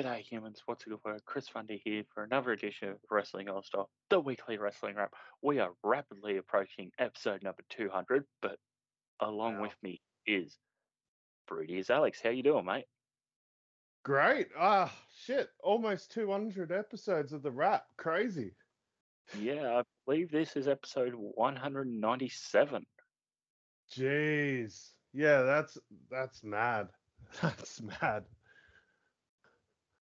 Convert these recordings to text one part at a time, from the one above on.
G'day humans, what's good word? Chris Fundy here for another edition of Wrestling Aus Style, the weekly wrestling wrap. We are rapidly approaching episode number 200, but along Wow. with me is Broody is Alex. How you doing, mate? Great. Ah, shit. Almost 200 episodes of the wrap. Crazy. Yeah, I believe this is episode 197. Jeez. Yeah, that's that's mad. That's mad.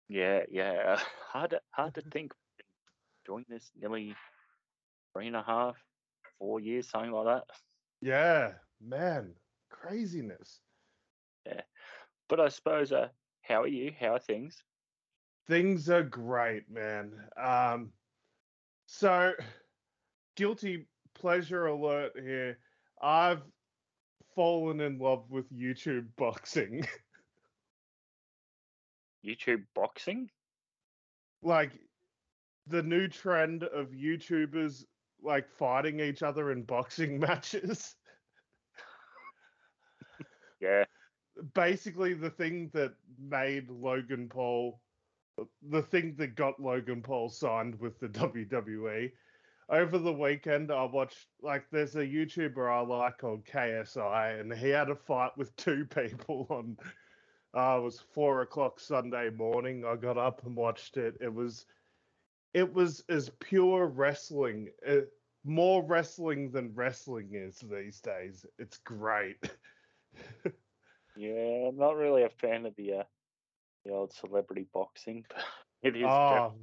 Yeah, yeah. Hard to, hard to think. Doing this nearly three and a half, four years, something like that. Yeah, man. Craziness. Yeah, but I suppose, uh, how are you? How are things? Things are great, man. Um so guilty pleasure alert here. I've fallen in love with YouTube boxing. YouTube boxing? like the new trend of YouTubers like fighting each other in boxing matches. Yeah, Basically, the thing that made Logan Paul, the thing that got Logan Paul signed with the WWE. Over the weekend, I watched like there's a YouTuber I like called KSI, and he had a fight with two people on. Uh, it was four o'clock Sunday morning. I got up and watched it. It was, it was as pure wrestling, uh, more wrestling than wrestling is these days. It's great. yeah. I'm not really a fan of the uh, the old celebrity boxing. But it is Oh,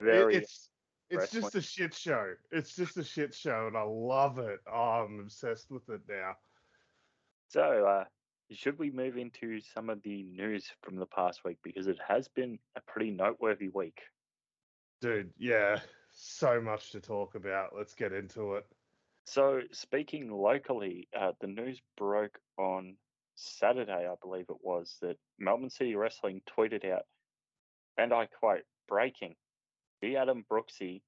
very. it- it's it's just a shit show. It's just a shit show, and I love it. Oh, I'm obsessed with it now. So, uh, should we move into some of the news from the past week because it has been a pretty noteworthy week. Dude, yeah, so much to talk about. Let's get into it. So, speaking locally, uh, the news broke on Saturday, I believe it was, that Melbourne City Wrestling tweeted out, and I quote, breaking. The Adam Brooksy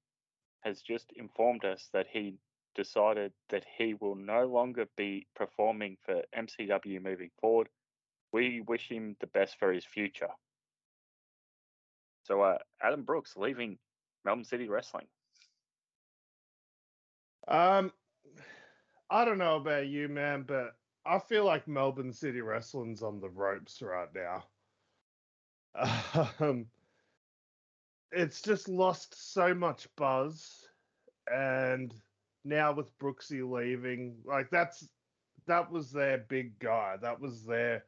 has just informed us that he decided that he will no longer be performing for MCW moving forward. We wish him the best for his future. So, uh, Adam Brooks leaving Melbourne City Wrestling. Um, I don't know about you, man, but I feel like Melbourne City Wrestling's on the ropes right now. Um, it's just lost so much buzz, and now with Brooksy leaving, like that's that was their big guy. That was their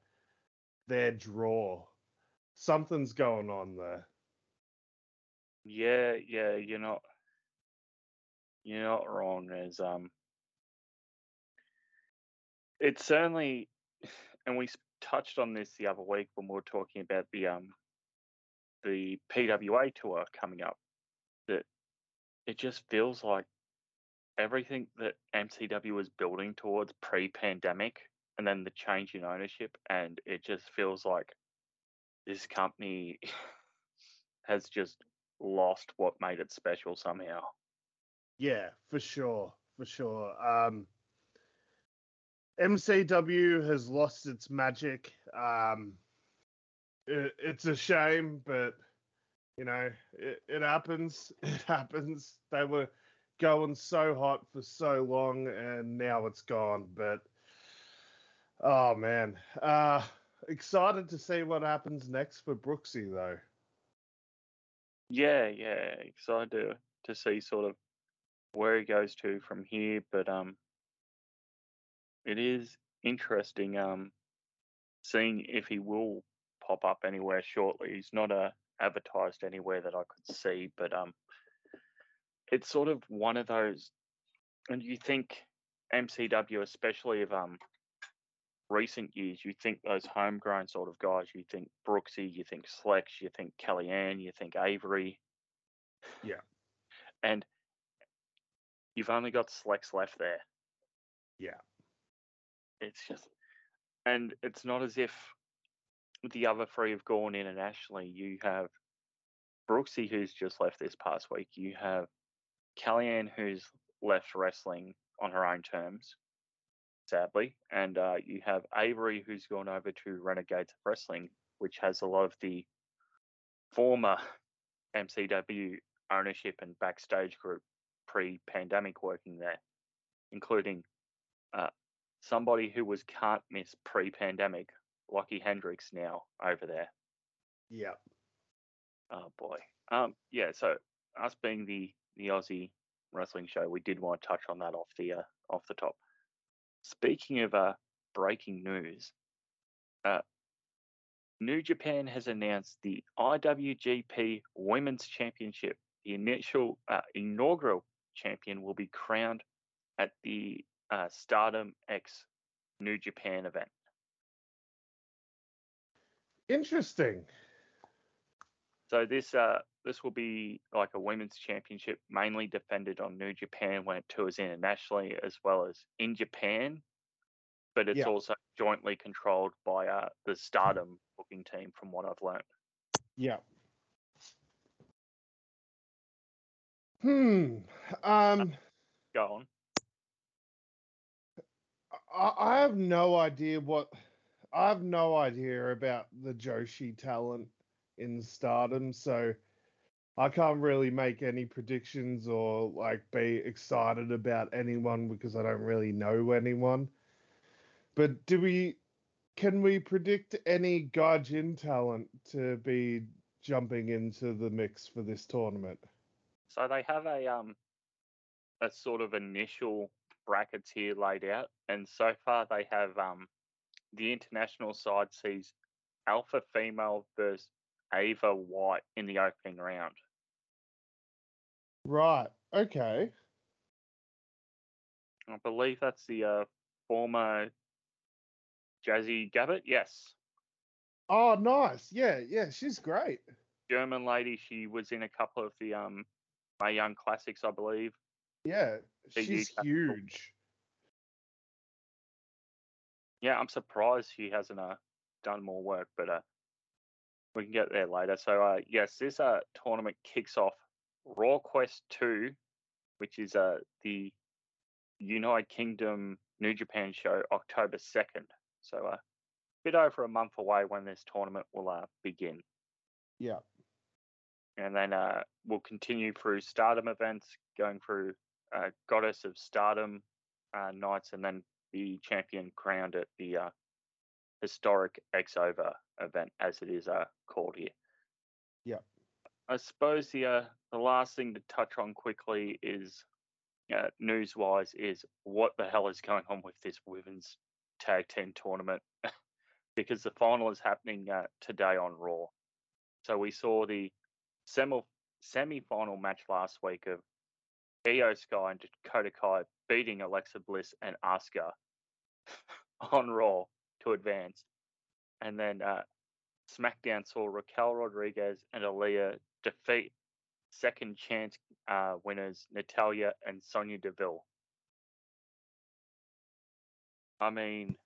their draw. Something's going on there. Yeah, yeah, you're not you're not wrong. As um, it's certainly, and we touched on this the other week when we were talking about the um, the PWA tour coming up. That it just feels like everything that MCW was building towards pre-pandemic, and then the change in ownership, and it just feels like this company has just lost what made it special somehow. Yeah, for sure, for sure. Um, MCW has lost its magic. Um, it, it's a shame, but you know, it, it happens. It happens. They were going so hot for so long, and now it's gone. But oh man, uh, excited to see what happens next for Brooksy, though. Yeah, yeah, excited to to see sort of where he goes to from here, but um, it is interesting um seeing if he will pop up anywhere shortly. He's not uh, advertised anywhere that I could see, but um, it's sort of one of those, and you think MCW, especially of um recent years, you think those homegrown sort of guys. You think Brooksy, you think Slex, you think Kellyanne, you think Avery. Yeah. And you've only got Slex left there. Yeah. It's just, and it's not as if the other three have gone internationally. You have Brooksy, who's just left this past week. You have Kellyanne, who's left wrestling on her own terms, sadly. And uh, you have Avery, who's gone over to Renegades of Wrestling, which has a lot of the former MCW ownership and backstage group pre-pandemic working there, including uh, somebody who was can't miss pre-pandemic, Lockie Hendricks now over there. Yeah. Oh boy. Um. Yeah. So us being the the Aussie wrestling show, we did want to touch on that off the uh, off the top. Speaking of uh, breaking news, uh, New Japan has announced the IWGP Women's Championship. The initial uh, inaugural champion will be crowned at the uh, Stardom X New Japan event. Interesting. So this uh this will be like a women's championship, mainly defended on New Japan when it tours internationally, as well as in Japan. But it's Yeah. also jointly controlled by uh, the Stardom booking team, from what I've learned. Yeah. Hmm. Um. Go on. I, I have no idea what. I have no idea about the Joshi talent in Stardom, so I can't really make any predictions or like be excited about anyone because I don't really know anyone. But do we? Can we predict any Gaijin talent to be jumping into the mix for this tournament? So they have a um a sort of initial brackets here laid out, and so far they have um the international side sees Alpha Female versus Ava White in the opening round. Right. Okay. I believe that's the uh, former Jazzy Gabert. Yes, Oh, nice. Yeah, yeah, she's great. German lady. She was in a couple of the um Mae Young Classics, I believe. Yeah, she's huge. huge. Yeah, I'm surprised she hasn't uh, done more work, but uh, we can get there later. So uh, yes, this uh tournament kicks off Royal Quest Two, which is uh the United Kingdom New Japan show, October second. So a uh, bit over a month away when this tournament will uh, begin. Yeah. and then uh, we'll continue through Stardom events, going through uh, Goddess of Stardom uh, nights, and then the champion crowned at the uh, historic X Over event, as it is uh, called here. Yeah. I suppose the uh, the last thing to touch on quickly is uh, news wise is what the hell is going on with this women's tag team tournament because the final is happening uh, today on Raw. So we saw the semi final match last week of Iyo Sky and Dakota Kai beating Alexa Bliss and Asuka on Raw to advance. And then uh, SmackDown saw Raquel Rodriguez and Aliyah defeat second chance uh, winners Natalya and Sonya Deville. I mean,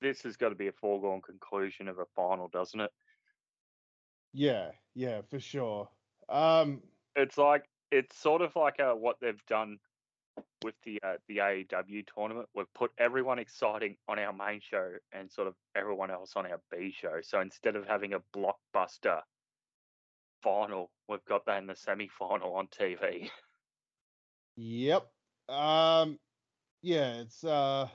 this has got to be a foregone conclusion of a final, doesn't it? Yeah, yeah, for sure. Um it's like it's sort of like uh, what they've done with the uh, the AEW tournament. We've put everyone exciting on our main show and sort of everyone else on our B show. So instead of having a blockbuster final, we've got that in the semi final on TV. yep. Um yeah, it's uh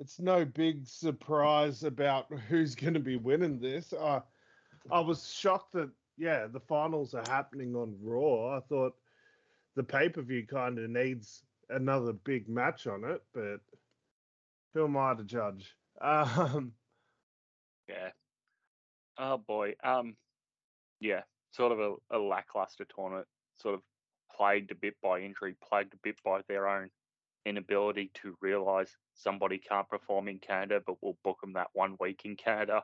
it's no big surprise about who's going to be winning this. Uh I was shocked that yeah, the finals are happening on Raw. I thought the pay-per-view kind of needs another big match on it, but who am I to judge? Um Yeah. Oh boy. Um. Yeah. Sort of a, a lackluster tournament. Sort of plagued a bit by injury, plagued a bit by their own inability to realize somebody can't perform in Canada, but we'll book them that one week in Canada.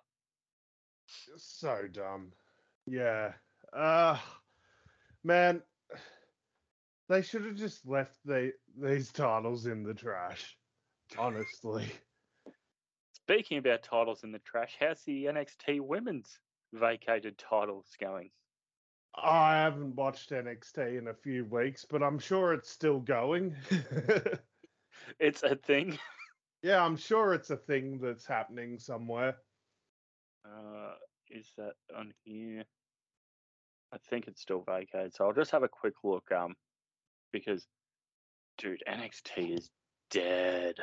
so dumb. Yeah. Uh man, they should have just left the these titles in the trash. Honestly. Speaking about titles in the trash, how's the NXT women's vacated titles going? I haven't watched NXT in a few weeks, but I'm sure it's still going. It's a thing. yeah, I'm sure it's a thing that's happening somewhere. Uh, is that on here? I think it's still vacated, so I'll just have a quick look. Um, because, dude, NXT is dead.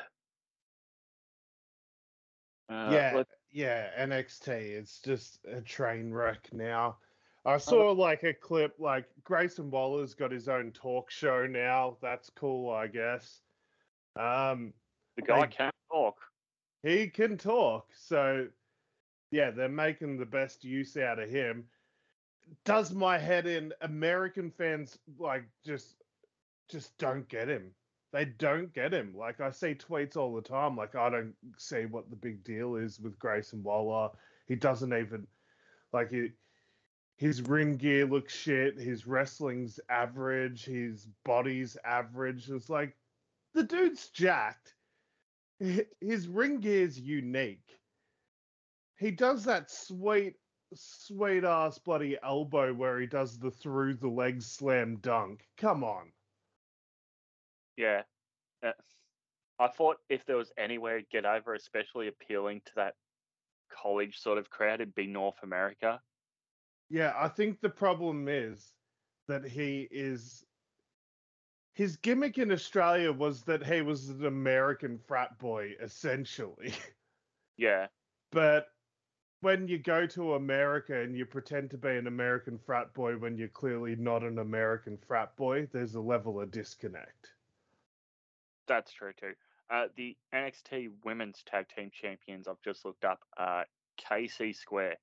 Uh, yeah, let- yeah, NXT. It's just a train wreck now. I saw like a clip, like Grayson Waller's got his own talk show now. That's cool, I guess. Um, the guy they- can't talk. he can talk, so yeah, they're making the best use out of him. Does my head in? American fans like just just don't get him. They don't get him. Like I see tweets all the time. Like I don't see what the big deal is with Grayson Waller. He doesn't even like he, his ring gear looks shit. His wrestling's average. His body's average. It's like the dude's jacked. His ring gear's unique. He does that sweet, sweet ass bloody elbow where he does the through the leg slam dunk. Come on. Yeah. Uh, I thought if there was anywhere to get over, especially appealing to that college sort of crowd, it'd be North America. Yeah, I think the problem is that he is. His gimmick in Australia was that he was an American frat boy, essentially. Yeah. But when you go to America and you pretend to be an American frat boy when you're clearly not an American frat boy, there's a level of disconnect. That's true too. Uh, the NXT Women's Tag Team Champions I've just looked up are KC Square,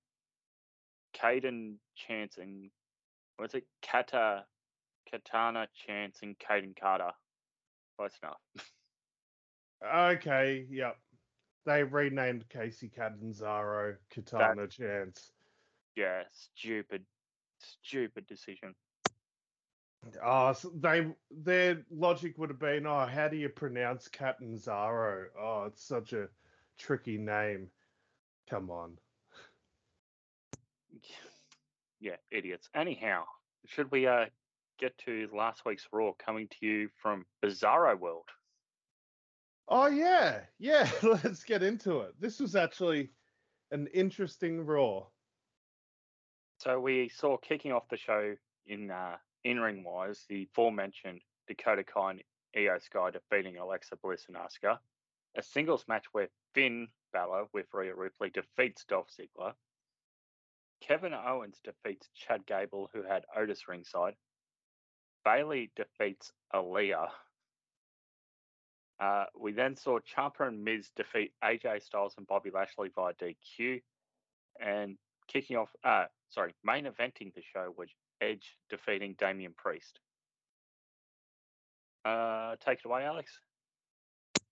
Kayden Chance and what's it? Kata, Katana Chance and Kayden Carter. Close enough. Okay, yep. They renamed Kacy Catanzaro Katana Chance. Yeah, stupid, stupid decision. Oh, so they their logic would have been, oh, how do you pronounce Catanzaro? Oh, it's such a tricky name. Come on. Yeah, idiots. Anyhow, should we uh get to last week's Raw coming to you from Bizarro World? Oh yeah, yeah. Let's get into it. This was actually an interesting Raw. So we saw kicking off the show in uh, in ring wise the aforementioned Dakota Kai and Iyo Sky defeating Alexa Bliss and Asuka. A singles match where Finn Balor with Rhea Ripley defeats Dolph Ziggler. Kevin Owens defeats Chad Gable, who had Otis ringside. Bayley defeats Aliyah. Uh, we then saw Ciampa and Miz defeat AJ Styles and Bobby Lashley via DQ. And kicking off, uh, sorry, main eventing the show was Edge defeating Damian Priest. Uh, take it away, Alex.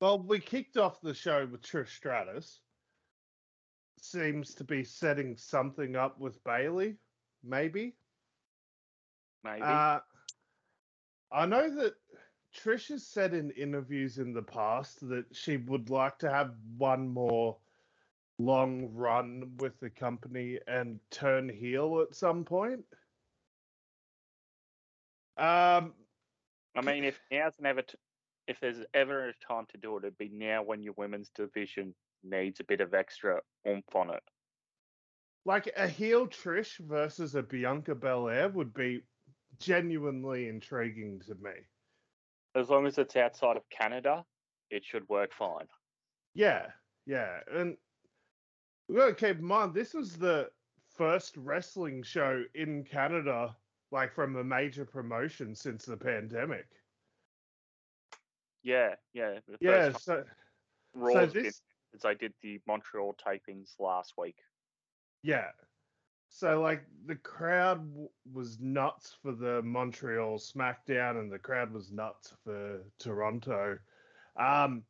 Well, we kicked off the show with Trish Stratus. Seems to be setting something up with Bayley, maybe. Maybe. Uh, I know that Trish has said in interviews in the past that she would like to have one more long run with the company and turn heel at some point. Um, I mean, if now's never, t- if there's ever a time to do it, it'd be now when your women's division needs a bit of extra oomph on it. like a heel Trish versus a Bianca Belair would be genuinely intriguing to me. As long as it's outside of Canada, it should work fine. Yeah, yeah, and we gotta keep in mind this was the first wrestling show in Canada, like from a major promotion since the pandemic. Yeah, yeah. Yeah, so so this, I did the Montreal tapings last week. yeah, so like the crowd w- was nuts for the Montreal SmackDown, and the crowd was nuts for Toronto. Um,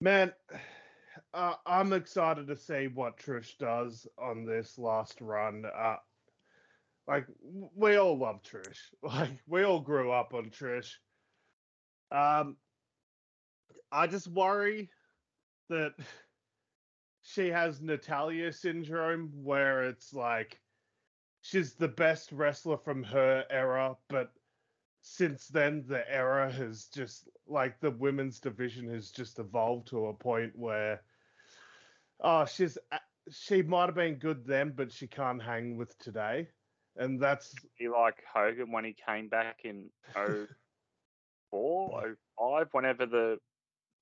man, uh, I'm excited to see what Trish does on this last run. Uh, like we all love Trish. Like we all grew up on Trish. Um, I just worry that she has Natalya syndrome, where it's like she's the best wrestler from her era, but since then the era has just like the women's division has just evolved to a point where oh she's she might have been good then, but she can't hang with today, and that's He like Hogan when he came back in 04, 05, whenever the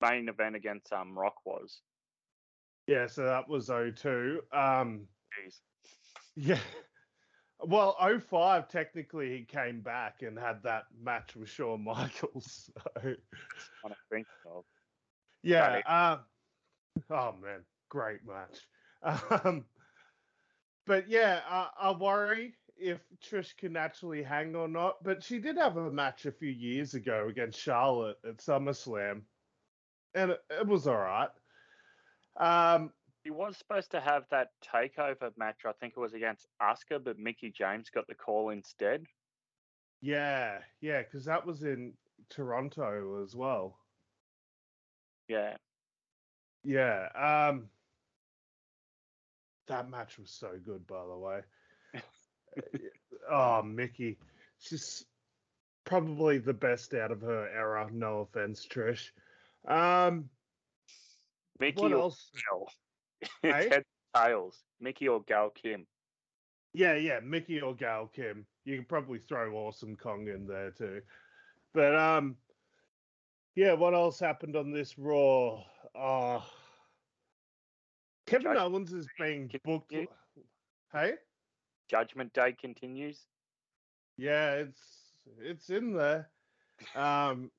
main event against um Rock was. yeah. So that was 02. Um, Jeez. yeah. Well, 05 technically he came back and had that match with Shawn Michaels. So. I think so. Yeah. Uh, oh man, great match. Um, but yeah, I, I worry if Trish can actually hang or not. But she did have a match a few years ago against Charlotte at SummerSlam, and it, it was all right. Um, He was supposed to have that takeover match. I think it was against Asuka, but Mickie James got the call instead. yeah, yeah, because that was in Toronto as well. Yeah, Yeah. Um, that match was so good, by the way. Oh, Mickie, she's probably the best out of her era. No offense, Trish. Um, Mickie what or else? It's head. Mickie or Gail Kim. Yeah, yeah, Mickie or Gail Kim. You can probably throw Awesome Kong in there too. But um, yeah, what else happened on this Raw? Oh, Kevin Judge- Owens is being booked. Hey. Judgment Day continues. Yeah, it's it's in there. Um,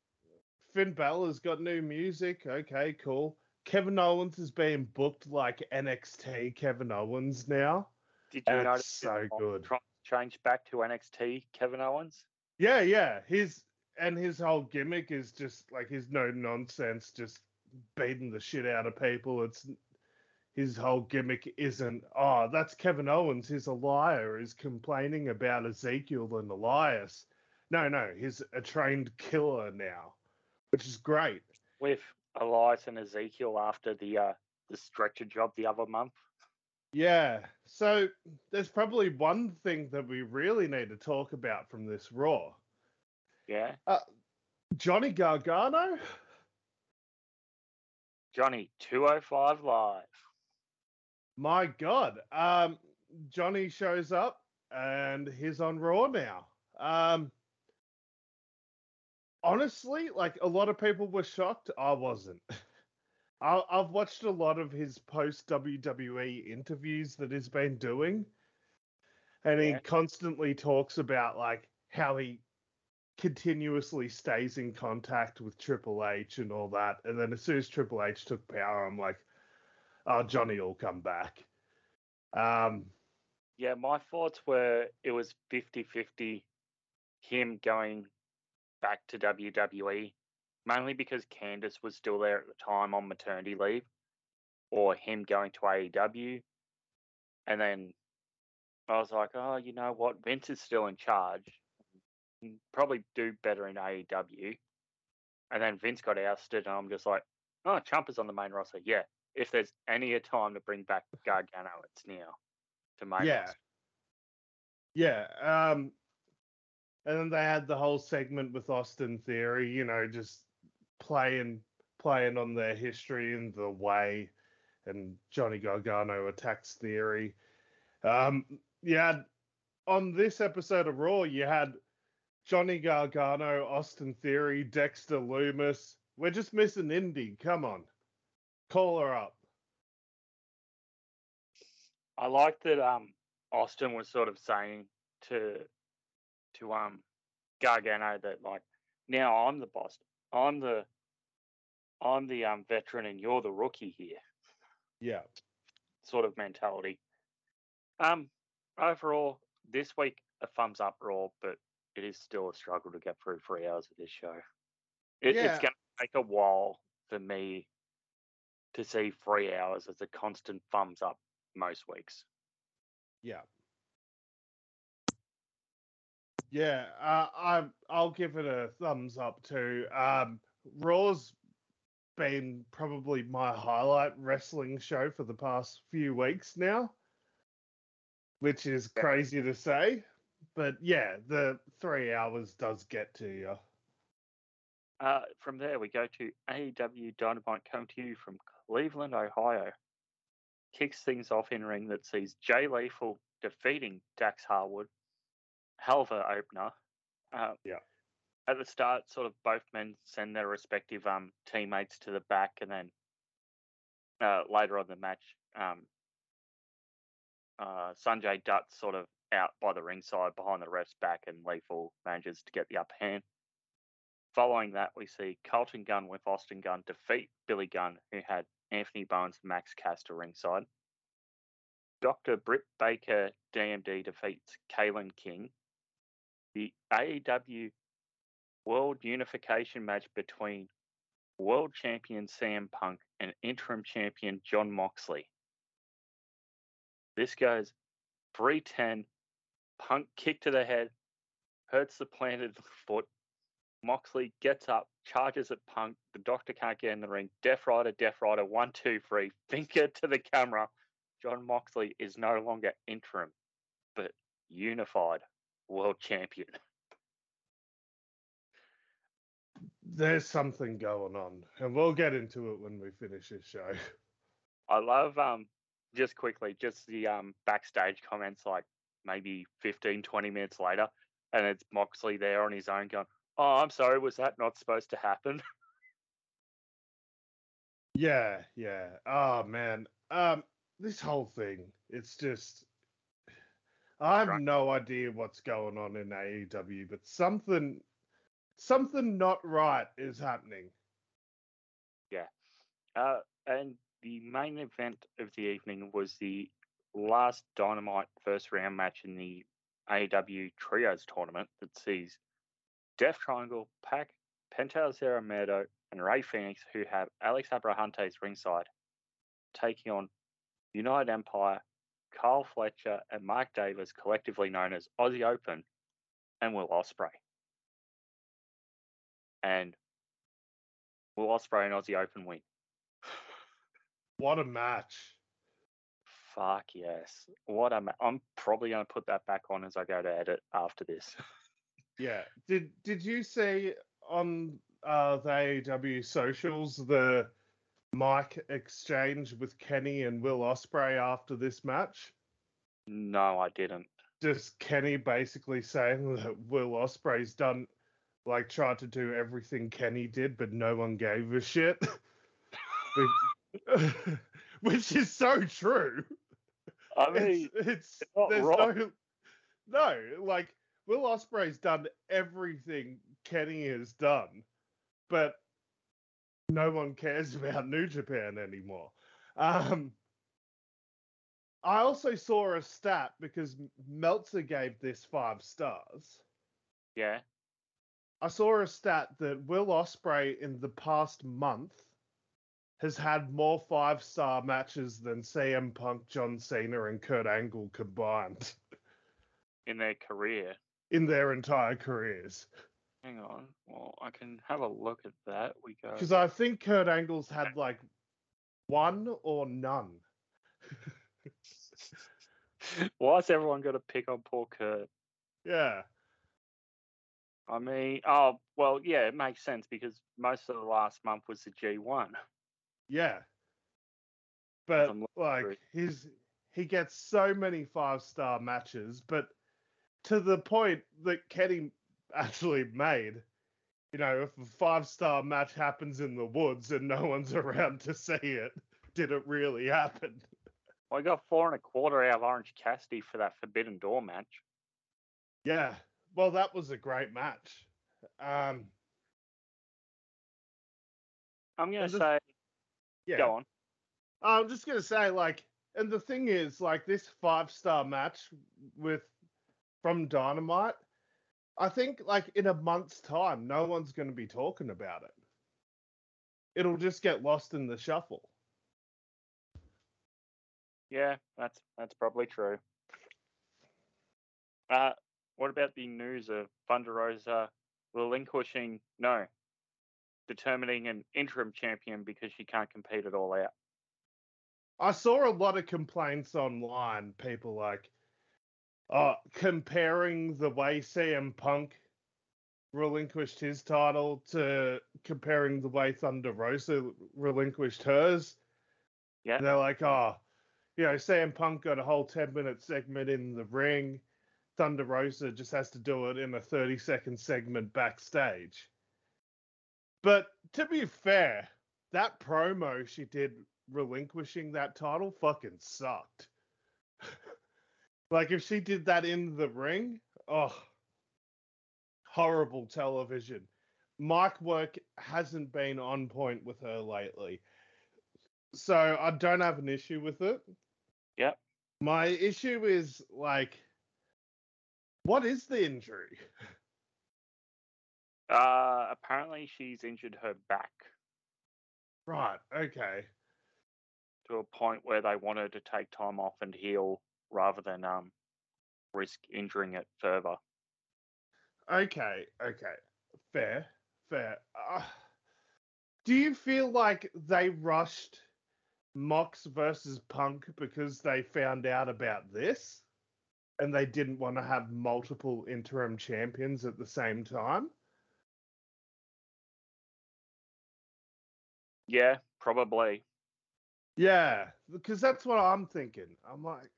Finn Balor's got new music. Okay, cool. Kevin Owens is being booked like NXT Kevin Owens now. Did you notice so good. trying to change back to NXT Kevin Owens? Yeah, yeah. His and his whole gimmick is just like his no nonsense, just beating the shit out of people. It's his whole gimmick isn't oh that's Kevin Owens. He's a liar. He's complaining about Ezekiel and Elias. No, no, he's a trained killer now, which is great. With Elias and Ezekiel after the uh, the stretcher job the other month. Yeah. So there's probably one thing that we really need to talk about from this Raw. Yeah. Johnny Gargano. Johnny, 205 live. My God. Um, Johnny shows up and he's on Raw now. Um, honestly, like a lot of people were shocked. I wasn't. I, I've watched a lot of his post WWE interviews that he's been doing, and he Yeah. constantly talks about like how he continuously stays in contact with Triple H and all that. And then as soon as Triple H took power, I'm like, oh, Johnny will come back. Um, Yeah, my thoughts were it was 50 50 him going back to WWE, mainly because Candice was still there at the time on maternity leave, or him going to AEW. And then I was like, oh, you know what? Vince is still in charge. Probably do better in AEW. And then Vince got ousted, and I'm just like, oh, Chump is on the main roster. Yeah, if there's any a time to bring back Gargano, it's now. To main Yeah. Yeah. Um, and then they had the whole segment with Austin Theory, you know, just playing playing on their history and the way, and Johnny Gargano attacks Theory. Um, you had on this episode of Raw, you had Johnny Gargano, Austin Theory, Dexter Lumis. We're just missing Indi. Come on, call her up. I like that um Austin was sort of saying to to um Gargano that like now I'm the boss. I'm the I'm the um veteran and you're the rookie here Yeah. sort of mentality. Um overall this week a thumbs up raw, but it is still a struggle to get through three hours of this show. It, Yeah. It's gonna take a while for me to see three hours as a constant thumbs up most weeks. Yeah. Yeah, uh, I I'll give it a thumbs up too. Um, Raw's been probably my highlight wrestling show for the past few weeks now, which is crazy to say, but yeah, the three hours does get to you. Uh, from there, we go to AEW Dynamite coming to you from Cleveland, Ohio. kicks things off in ring that sees Jay Lethal defeating Dax Harwood. Hell of opener. Uh, Yeah. At the start, sort of both men send their respective um, teammates to the back, and then uh, later on the match, um, uh, Sanjay Dutt's sort of out by the ringside behind the ref's back, and Lethal manages to get the upper hand. Following that, we see Colten Gunn with Austin Gunn defeat Billy Gunn, who had Anthony Bowens Max Caster ringside. Dr. Britt Baker DMD defeats KiLynn King. The AEW World Unification match between World Champion CM Punk and interim champion Jon Moxley. This goes 310. Punk kick to the head, hurts the planted foot. Moxley gets up, charges at Punk. The doctor can't get in the ring. Death Rider, Death Rider, one, two, three. Finger to the camera. Jon Moxley is no longer interim, but unified world champion. There's something going on, and we'll get into it when we finish this show. I love um just quickly just the um backstage comments like maybe 15 20 minutes later and it's Moxley there on his own going oh I'm sorry was that not supposed to happen Yeah, yeah. Oh man. Um this whole thing, it's just I have Right. no idea what's going on in AEW, but something something not right is happening. Yeah. Uh and the main event of the evening was the last Dynamite first round match in the AEW Trios tournament that sees Death Triangle, Pac, Penta Zero and Rey Fenix, who have Alex Abrahantes ringside, taking on United Empire, Carl Fletcher, and Mark Davis, collectively known as Aussie Open, and Will Ospreay. And Will Ospreay and Aussie Open win. What a match. Fuck yes. What am I I'm probably going to put that back on as I go to edit after this. Yeah. Did did you see on uh the AEW socials the mic exchange with Kenny and Will Ospreay after this match? no, I didn't. just Kenny basically saying that Will Ospreay's done like tried to do everything Kenny did, but no one gave a shit. Which- is so true. I mean, it's it's not wrong. no no like Will Ospreay's done everything Kenny has done, but no one cares about New Japan anymore. Um, I also saw a stat because Meltzer gave this five stars. yeah. I saw a stat that Will Ospreay in the past month has had more five star matches than CM Punk, John Cena, and Kurt Angle combined In their career. In their entire careers. Hang on. Well, I can have a look at that. We go. Because I think Kurt Angle's had like one or none. Why's everyone got to pick on poor Kurt? Yeah. I mean, oh, well, yeah, it makes sense because most of the last month was the G1. Yeah. But like his he gets so many five star matches, but to the point that Kenny actually made, you know, if a five star match happens in the woods and no one's around to see it, did it really happen? I got four and a quarter out of Orange Cassidy for that Forbidden Door match. Yeah. Well, that was a great match. Um I'm gonna the- say, yeah. go on. I'm just gonna say, like, and the thing is, like, this five star match with from Dynamite, I think, like, in a month's time, no one's gonna be talking about it. It'll just get lost in the shuffle. Yeah, that's that's probably true. Uh, what about the news of Thunder Rosa relinquishing, no, determining an interim champion because she can't compete at all out? I saw a lot of complaints online, people like, uh, comparing the way CM Punk relinquished his title to comparing the way Thunder Rosa relinquished hers. Yeah. And they're like, oh, you know, CM Punk got a whole 10 minute segment in the ring. Thunder Rosa just has to do it in a 30 second segment backstage. But to be fair, that promo she did relinquishing that title fucking sucked. Like if she did that in the ring, oh, horrible television. Mic work hasn't been on point with her lately. So I don't have an issue with it. Yep. My issue is like, what is the injury? Uh, apparently she's injured her back Right. Okay. to a point where they want her to take time off and heal rather than um risk injuring it further. Okay. Okay. Fair. Fair. Uh, do you feel like they rushed Mox versus Punk because they found out about this and they didn't want to have multiple interim champions at the same time? Yeah, probably. Yeah, because that's what I'm thinking. I'm like,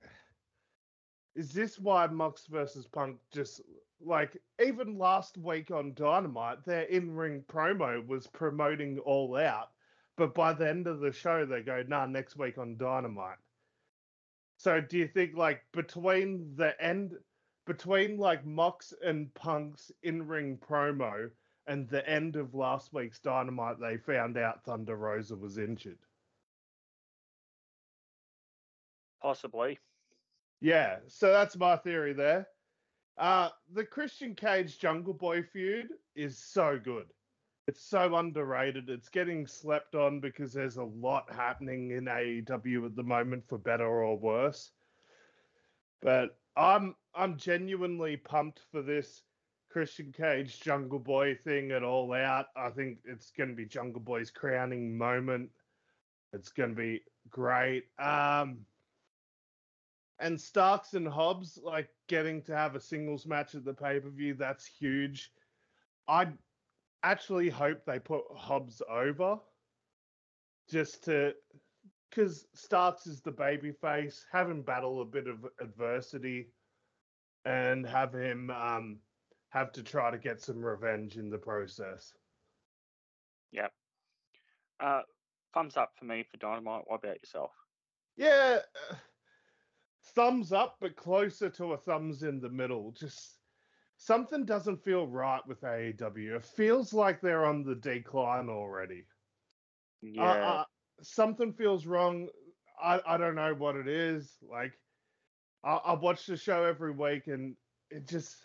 is this why Mox versus Punk just like even last week on Dynamite, their in-ring promo was promoting All Out, but by the end of the show they go, nah, next week on Dynamite. So do you think like between the end, between like Mox and Punk's in-ring promo and the end of last week's Dynamite, they found out Thunder Rosa was injured? Possibly. Yeah, so that's my theory there. Uh, the Christian Cage Jungle Boy feud is so good. It's so underrated. It's getting slept on because there's a lot happening in AEW at the moment, for better or worse. But I'm I'm genuinely pumped for this Christian Cage Jungle Boy thing at all out. I think it's going to be Jungle Boy's crowning moment. It's going to be great. Um, and Starks and Hobbs like getting to have a singles match at the pay per view. That's huge. I actually hope they put Hobbs over just to because Starks is the baby face. Have him battle a bit of adversity and have him um, have to try to get some revenge in the process. Yep. Uh, thumbs up for me for Dynamite. What about yourself? Yeah, uh, thumbs up, but closer to a thumbs in the middle. Just something doesn't feel right with AEW. It feels like they're on the decline already. Yeah. Uh, uh, something feels wrong. I, I don't know what it is. Like, I, I watch the show every week and it just,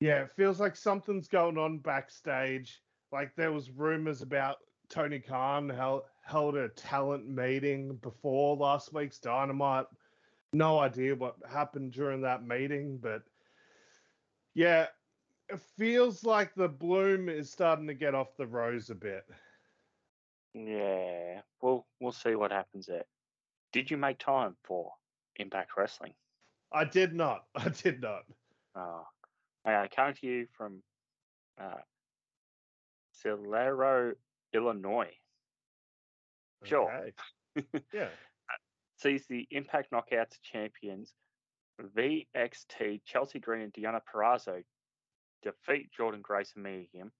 yeah, it feels like something's going on backstage. Like, there was rumors about Tony Khan held, held a talent meeting before last week's Dynamite. No idea what happened during that meeting, but yeah, it feels like the bloom is starting to get off the rose a bit. Yeah. We'll we'll see what happens there. Did you make time for Impact Wrestling? I did not. I did not. Oh. Uh, coming to you from uh, Cicero, Illinois. Sure. Okay. yeah. Uh, sees the Impact Knockouts champions VXT Chelsea Green and Deonna Purrazzo defeat Jordynne Grace and Mia Yim.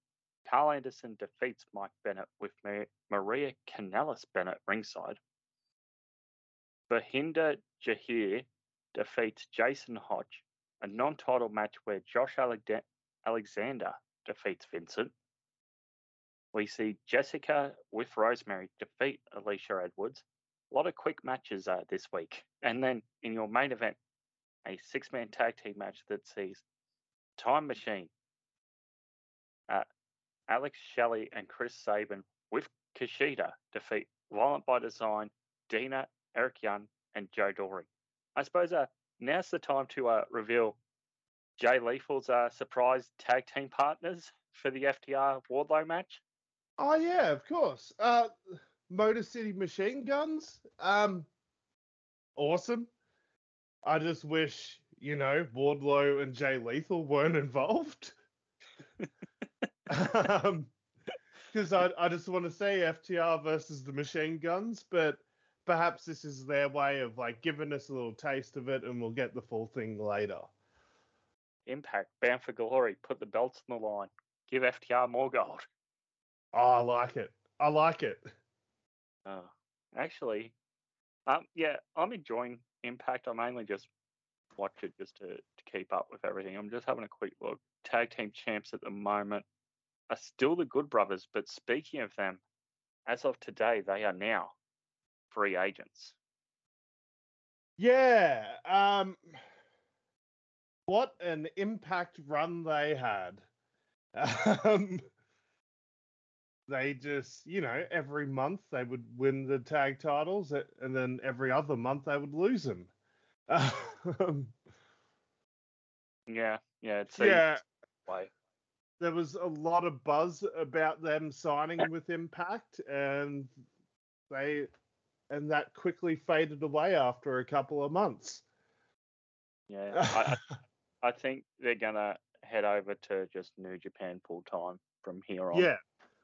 Karl Anderson defeats Mike Bennett with Maria Kanellis Bennett ringside. Bahinder Jahir defeats Jason Hotch, a non title match where Josh Alexander defeats Vincent. We see Jessica with Rosemary defeat Alisha Edwards. A lot of quick matches uh, this week. And then in your main event, a six man tag team match that sees Time Machine, uh, Alex Shelley and Chris Sabin with Kushida defeat Violent by Design, Deaner, Eric Young, and Joe Doering. I suppose uh, now's the time to uh, reveal Jay Lethal's uh, surprise tag team partners for the FTR Wardlow match. Oh yeah, of course. Uh, Motor City Machine Guns. Um, awesome. I just wish you know Wardlow and Jay Lethal weren't involved. um, because I I just want to say FTR versus the Machine Guns, but perhaps this is their way of like giving us a little taste of it, and we'll get the full thing later. Impact, bound for glory, put the belts on the line, give FTR more gold. Oh, I like it. I like it. Oh, actually, um, yeah, I'm enjoying Impact. I mainly just watch it just to, to keep up with everything. I'm just having a quick look. Tag team champs at the moment are still the Good Brothers, but speaking of them, as of today, they are now free agents. Yeah. Um, what an impact run they had. Um, they just, you know, every month they would win the tag titles, and then every other month they would lose them. Um, yeah, yeah, it's yeah. Way. There was a lot of buzz about them signing with Impact, and they and that quickly faded away after a couple of months. Yeah, I, I think they're gonna head over to just New Japan full time from here on. Yeah,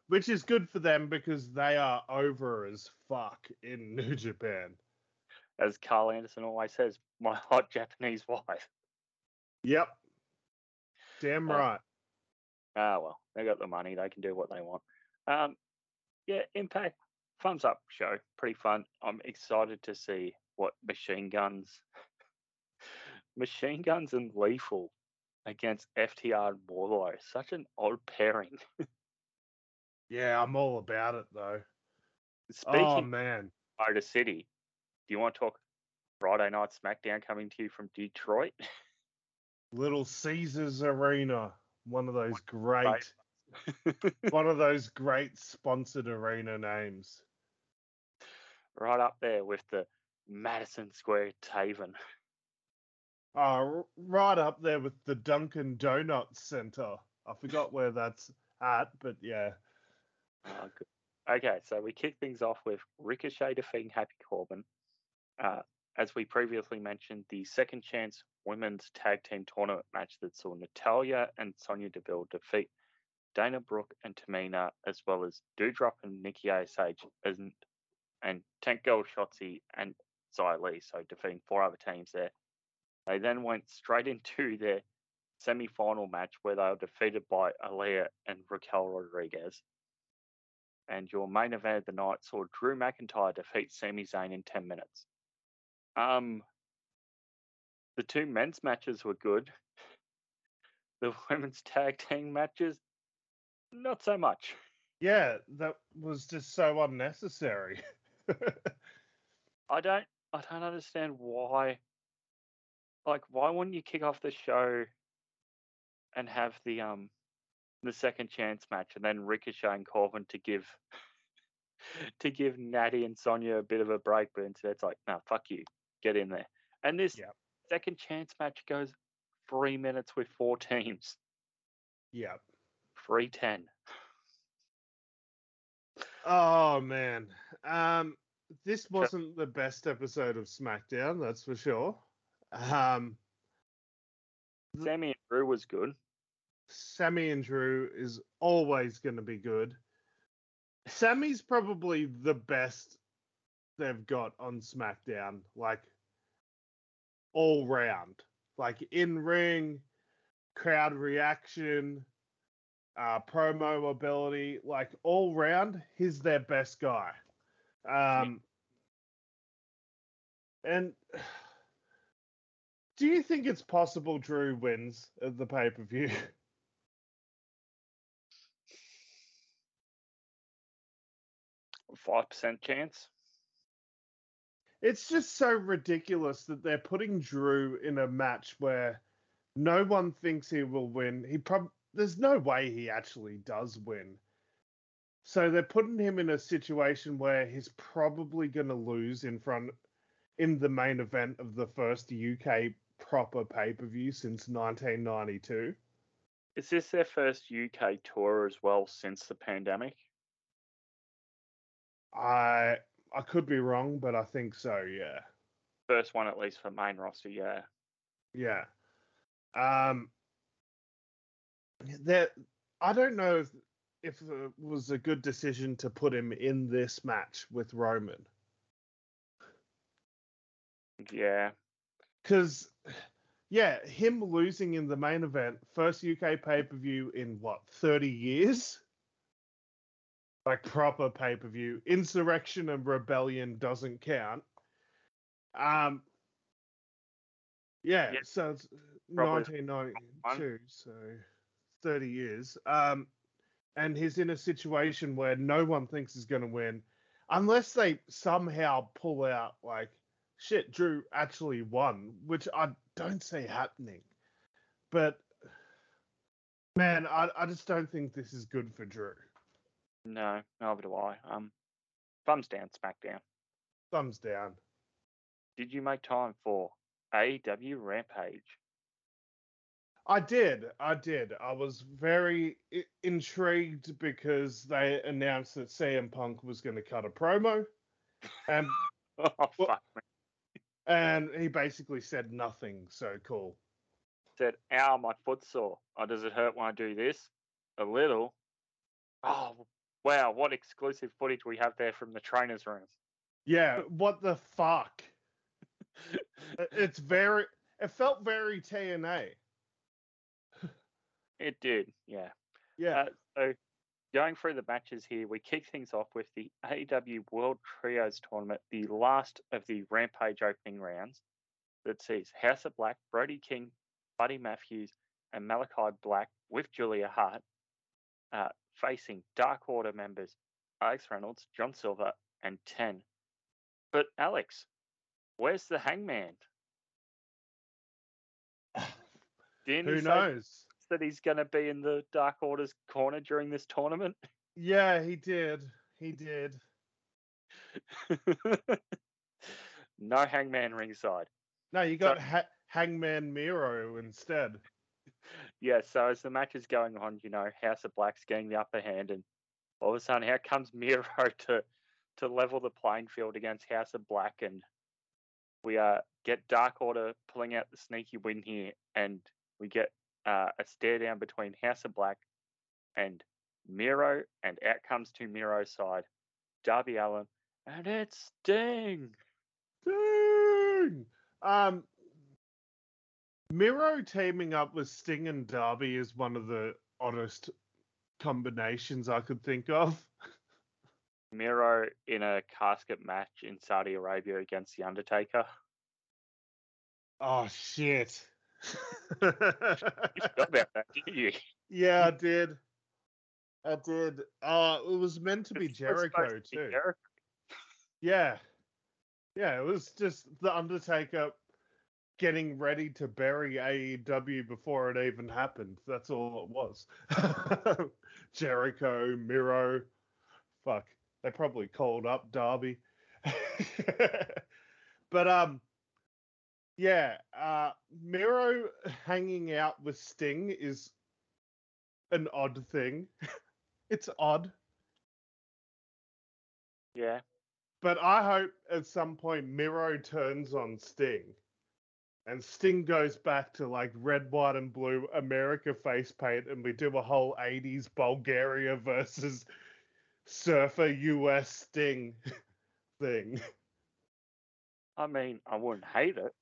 which is good for them because they are over as fuck in New Japan. As Karl Anderson always says, my hot Japanese wife. Yep. Damn Uh, right. Ah, well, they got the money. They can do what they want. Um, yeah, Impact, thumbs up show. Pretty fun. I'm excited to see what machine guns, machine guns and lethal against FTR and Wardlow. Such an odd pairing. Yeah, I'm all about it though. Oh, Speaking oh of man. Motor City, do you want to talk Friday Night SmackDown coming to you from Detroit? Little Caesars Arena. One of those great one of those great sponsored arena names. right up there with the Madison Square Taven. Oh, right up there with the Dunkin' Donuts Center. I forgot where that's at, but yeah. Good. Okay, so we kick things off with Ricochet defeating Happy Corbin. Uh, as we previously mentioned, the second chance women's tag team tournament match that saw Natalya and Sonya Deville defeat Dana Brooke and Tamina, as well as Doudrop and Nikki Ash and, and Tank Girl Shotzi and Xia Li, so defeating four other teams there. They then went straight into their semi final match where they were defeated by Aliyah and Raquel Rodriguez. And your main event of the night saw Drew McIntyre defeat Sami Zayn in 10 minutes. Um, the two men's matches were good. The women's tag team matches, not so much. Yeah, that was just so unnecessary. I don't I don't understand why like why wouldn't you kick off the show and have the um the second chance match and then Ricochet and Corbin to give to give Natty and Sonya a bit of a break, but instead it's like, no, fuck you. Get in there. And this Yep. second chance match goes three minutes with four teams. yeah. Three ten. Oh man. Um this wasn't the best episode of SmackDown, that's for sure. Um Sami and Drew was good. Sami and Drew is always going to be good. Sami's probably the best they've got on SmackDown, like all round, like in ring, crowd reaction, uh, promo ability, like all round, he's their best guy. Um, and do you think it's possible Drew wins at the pay per view? Five percent chance. It's just so ridiculous that they're putting Drew in a match where no one thinks he will win. He prob there's no way he actually does win. So they're putting him in a situation where he's probably going to lose in front in the main event of the first UK proper pay-per-view since 1992. Is this their first UK tour as well since the pandemic? I I could be wrong, but I think so, yeah. First one, at least for main roster, yeah. Yeah. Um that I don't know if if it was a good decision to put him in this match with Roman. Yeah. Because, yeah, him losing in the main event, first UK pay per view in what, 30 years? Like proper pay per view. Insurrection and Rebellion doesn't count. Um, yeah, Yeah, so it's probably 1992, so 30 years. Um, and he's in a situation where no one thinks he's going to win unless they somehow pull out like shit drew actually won which i don't see happening but man i, I just don't think this is good for drew No, neither do I. Um, thumbs down, SmackDown. thumbs down Did you make time for AEW Rampage? i did i did i was very I- intrigued because they announced that cm punk was going to cut a promo and Oh, Well- fuck me. and he basically said nothing so cool Said, ow, my foot's sore. Oh, does it hurt when I do this? A little. Oh, wow, what exclusive footage we have there from the trainer's rooms. Yeah, what the fuck? It's very. It felt very TNA. It did, yeah. Yeah, Uh, so, going through the matches here, we kick things off with the AEW World Trios Tournament, the last of the Rampage opening rounds that sees House of Black, Brody King, Buddy Matthews, and Malakai Black with Julia Hart uh, facing Dark Order members Alex Reynolds, John Silver, and Ten. But Alex, where's the Hangman? Who knows? that he's going to be in the Dark Order's corner during this tournament? Yeah, he did. He did. no hangman ringside. No, you got ha- Hangman Miro instead. Yeah, so as the match is going on, you know, House of Black's getting the upper hand, and all of a sudden, here comes Miro to to level the playing field against House of Black, and we uh, get Dark Order pulling out the sneaky win here, and we get uh, a stare down between House of Black and Miro, and out comes to Miro's side, Darby Allin, and it's Sting. Dang! Um, Miro teaming up with Sting and Darby is one of the oddest combinations I could think of. Miro in a casket match in Saudi Arabia against The Undertaker. Oh shit! You forgot about that, didn't you? yeah, I did. I did. Uh, it was meant to be It's Jericho to be too. Jericho. Yeah. Yeah, it was just the Undertaker getting ready to bury AEW before it even happened. That's all it was. Jericho, Miro. Fuck. They probably called up Darby. but um yeah, uh Miro hanging out with Sting is an odd thing. it's odd. Yeah. But I hope at some point Miro turns on Sting. And Sting goes back to like red, white, and blue America face paint, and we do a whole 80s Bulgaria versus Surfer US Sting thing. I mean, I wouldn't hate it.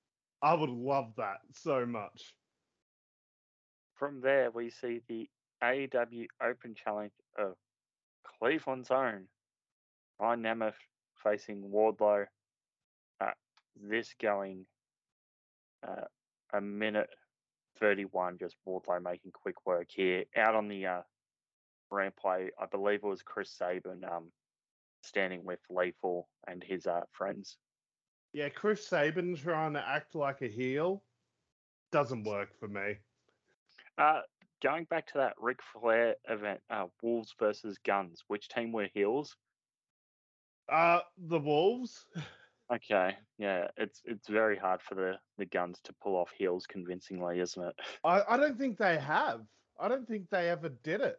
I would love that so much. From there, we see the AEW Open Challenge of Cleveland's own Ryan Nemeth facing Wardlow. Uh, this going uh, a minute 31, just Wardlow making quick work here. Out on the uh, rampway, I believe it was Chris Sabin um, standing with Lethal and his uh, friends. Yeah, Chris Sabin trying to act like a heel doesn't work for me. Uh, going back to that Ric Flair event, uh, Wolves versus Guns, which team were heels? Uh, the Wolves. Okay, yeah, it's it's very hard for the the Guns to pull off heels convincingly, isn't it? I, I don't think they have. I don't think they ever did it.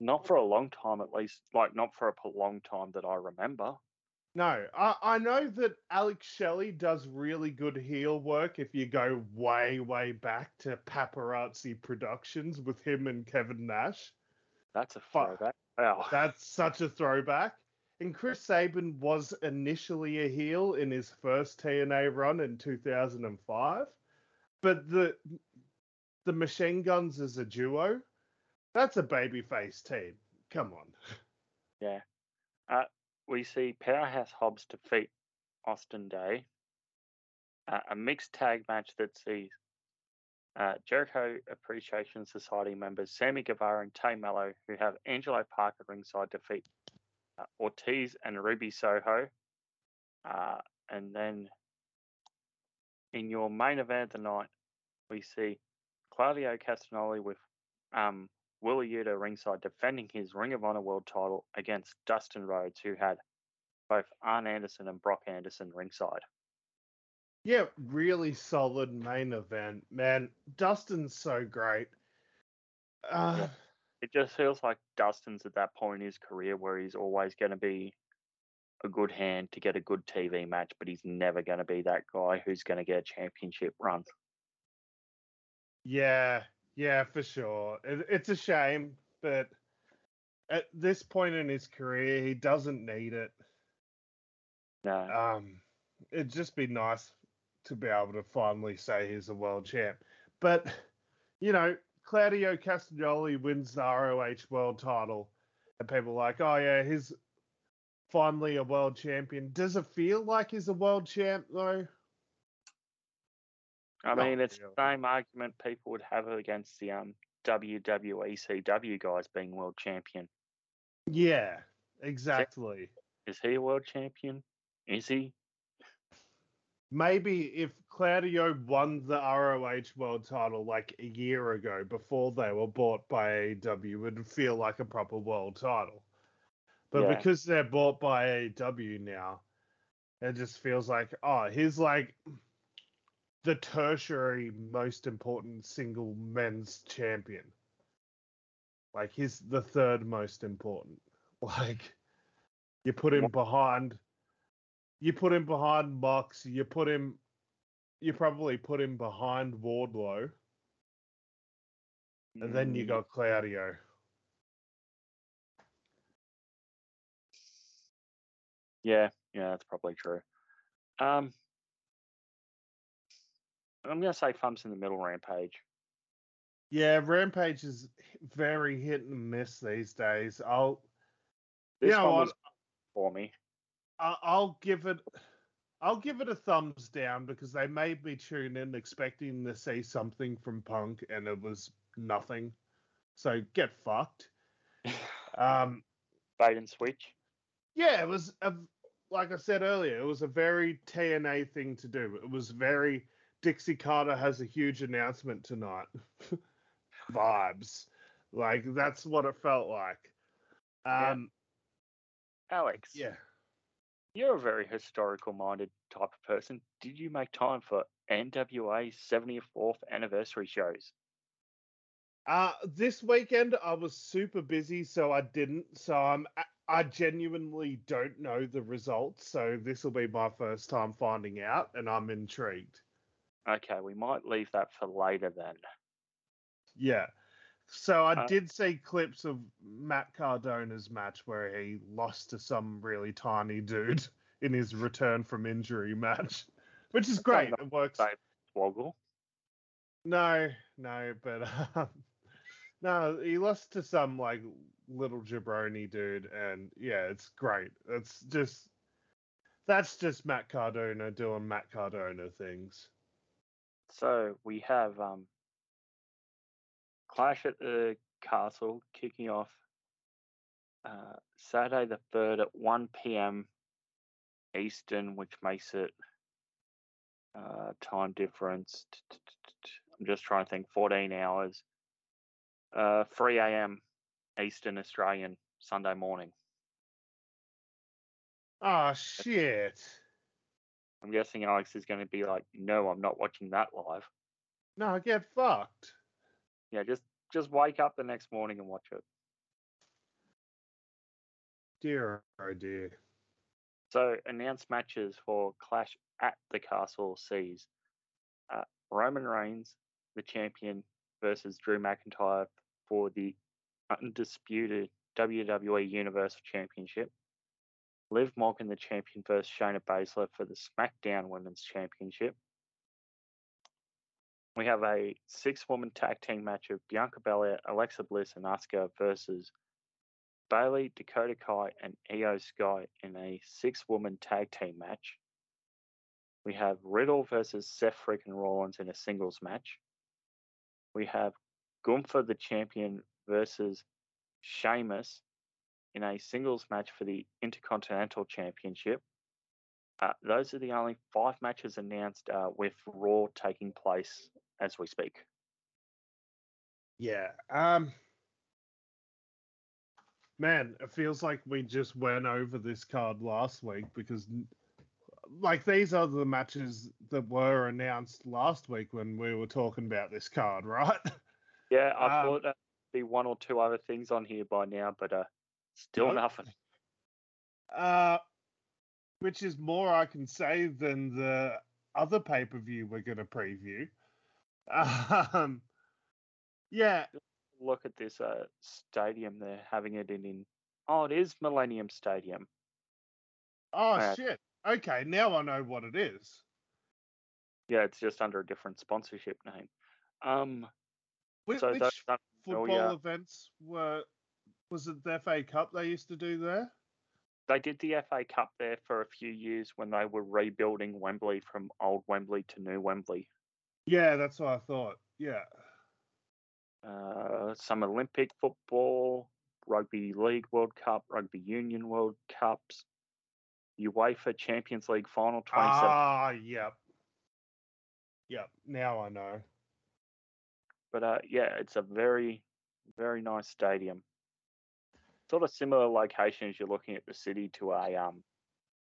Not for a long time, at least. Like not for a long time that I remember. No, I, I know that Alex Shelley does really good heel work if you go way, way back to Paparazzi Productions with him and Kevin Nash. That's a throwback. Wow. That's such a throwback. And Chris Sabin was initially a heel in his first TNA run in 2005, but the the Machine Guns as a duo, that's a babyface team. Come on. Yeah. Uh, we see Powerhouse Hobbs defeat Austin Day. Uh, a mixed tag match that sees uh, Jericho Appreciation Society members Sammy Guevara and Tay Melo, who have Angelo Parker ringside, defeat uh, Ortiz and Ruby Soho. Uh, and then in your main event of the night, we see Claudio Castagnoli with um, Wheeler Yuta ringside defending his Ring of Honor World title against Dustin Rhodes, who had both Arn Anderson and Brock Anderson ringside. Yeah, really solid main event, man. Dustin's so great. Uh, Yeah. It just feels like Dustin's at that point in his career where he's always going to be a good hand to get a good TV match, but he's never going to be that guy who's going to get a championship run. Yeah, yeah, for sure. It, it's a shame, but at this point in his career, he doesn't need it. No. Um, it'd just be nice to be able to finally say he's a world champ. But you know, Claudio Castagnoli wins the ROH world title, and people are like, oh yeah, he's finally a world champion. Does it feel like he's a world champ though? I Not mean, it's really. the same argument people would have against the um, WWE CW guys being world champion. Yeah, exactly. Is he a world champion? Is he? Maybe if Claudio won the ROH world title like a year ago before they were bought by AEW, it would feel like a proper world title. But Yeah. because they're bought by AEW now, it just feels like, oh, he's like the tertiary most important single men's champion. Like he's the third most important. Like you put him behind you put him behind Bucks, you put him you probably put him behind Wardlow, and then you Mm, got Claudio. Yeah, yeah, that's probably true. Um, I'm gonna say thumbs in the middle rampage. Yeah, Rampage is very hit and miss these days. I'll This you know one what? was for me. I'll give it I'll give it a thumbs down because they made me tune in expecting to see something from Punk and it was nothing. So get fucked. Um Bait and switch. yeah, it was a like I said earlier, it was a very TNA thing to do. It was very Dixie Carter has a huge announcement tonight. Vibes. Like that's what it felt like. Yeah. Um Alex, yeah. You're a very historical minded type of person. Did you make time for NWA 74th anniversary shows? Uh this weekend I was super busy, so I didn't. So I'm I- I genuinely don't know the results. So this will be my first time finding out, and I'm intrigued. Okay, we might leave that for later then. Yeah. So I Uh, did see clips of Matt Cardona's match where he lost to some really tiny dude in his return from injury match, which is great. It works. bad. Swoggle. No, no, but um, no, he lost to some like little jabroni dude, and yeah, it's great. It's just that's just Matt Cardona doing Matt Cardona things. So we have um, Clash at the Castle kicking off uh, Saturday the 3rd at 1 p.m. Eastern, which makes it uh, time difference. I'm just trying to think 14 hours. Uh, 3 a.m. Eastern Australian Sunday morning. Oh shit! I'm guessing Alex is going to be like, no, I'm not watching that live. No, get fucked. Yeah, just just wake up the next morning and watch it. Dear, oh dear. So announced matches for Clash at the Castle sees uh, Roman Reigns, the champion, versus Drew McIntyre for the undisputed WWE Universal Championship. Liv Morgan, the champion, versus Shayna Baszler for the SmackDown Women's Championship. We have a six-woman tag team match of Bianca Belair, Alexa Bliss, and Asuka versus Bayley, Dakota Kai, and Iyo Sky in a six-woman tag team match. We have Riddle versus Seth freaking Rollins in a singles match. We have Gunther, the champion, versus Sheamus in a singles match for the Intercontinental Championship. Uh, those are the only five matches announced uh, with Raw taking place as we speak. Yeah. Um. Man, it feels like we just went over this card last week because, like, these are the matches that were announced last week when we were talking about this card, right? Yeah, I Um, thought there'd be one or two other things on here by now, but uh, still Nope. nothing. Uh, which is more I can say than the other pay per view we're going to preview. Um, yeah, Look at this uh, stadium. They're having it in, in. Oh, it is Millennium Stadium. oh Uh, shit. Okay, now I know what it is. Yeah, it's just under a different sponsorship name. Um, Which, so which football familiar. events were? Was it the FA Cup they used to do there? They did the FA Cup there for a few years when they were rebuilding Wembley from old Wembley to new Wembley. Yeah, that's what I thought. Yeah. Uh, some Olympic football, Rugby League World Cup, Rugby Union World Cups, UEFA Champions League Final 27. Ah, yep. Yep. Now I know. But uh, yeah, it's a very, very nice stadium. Sort of similar location as you're looking at the city to a um,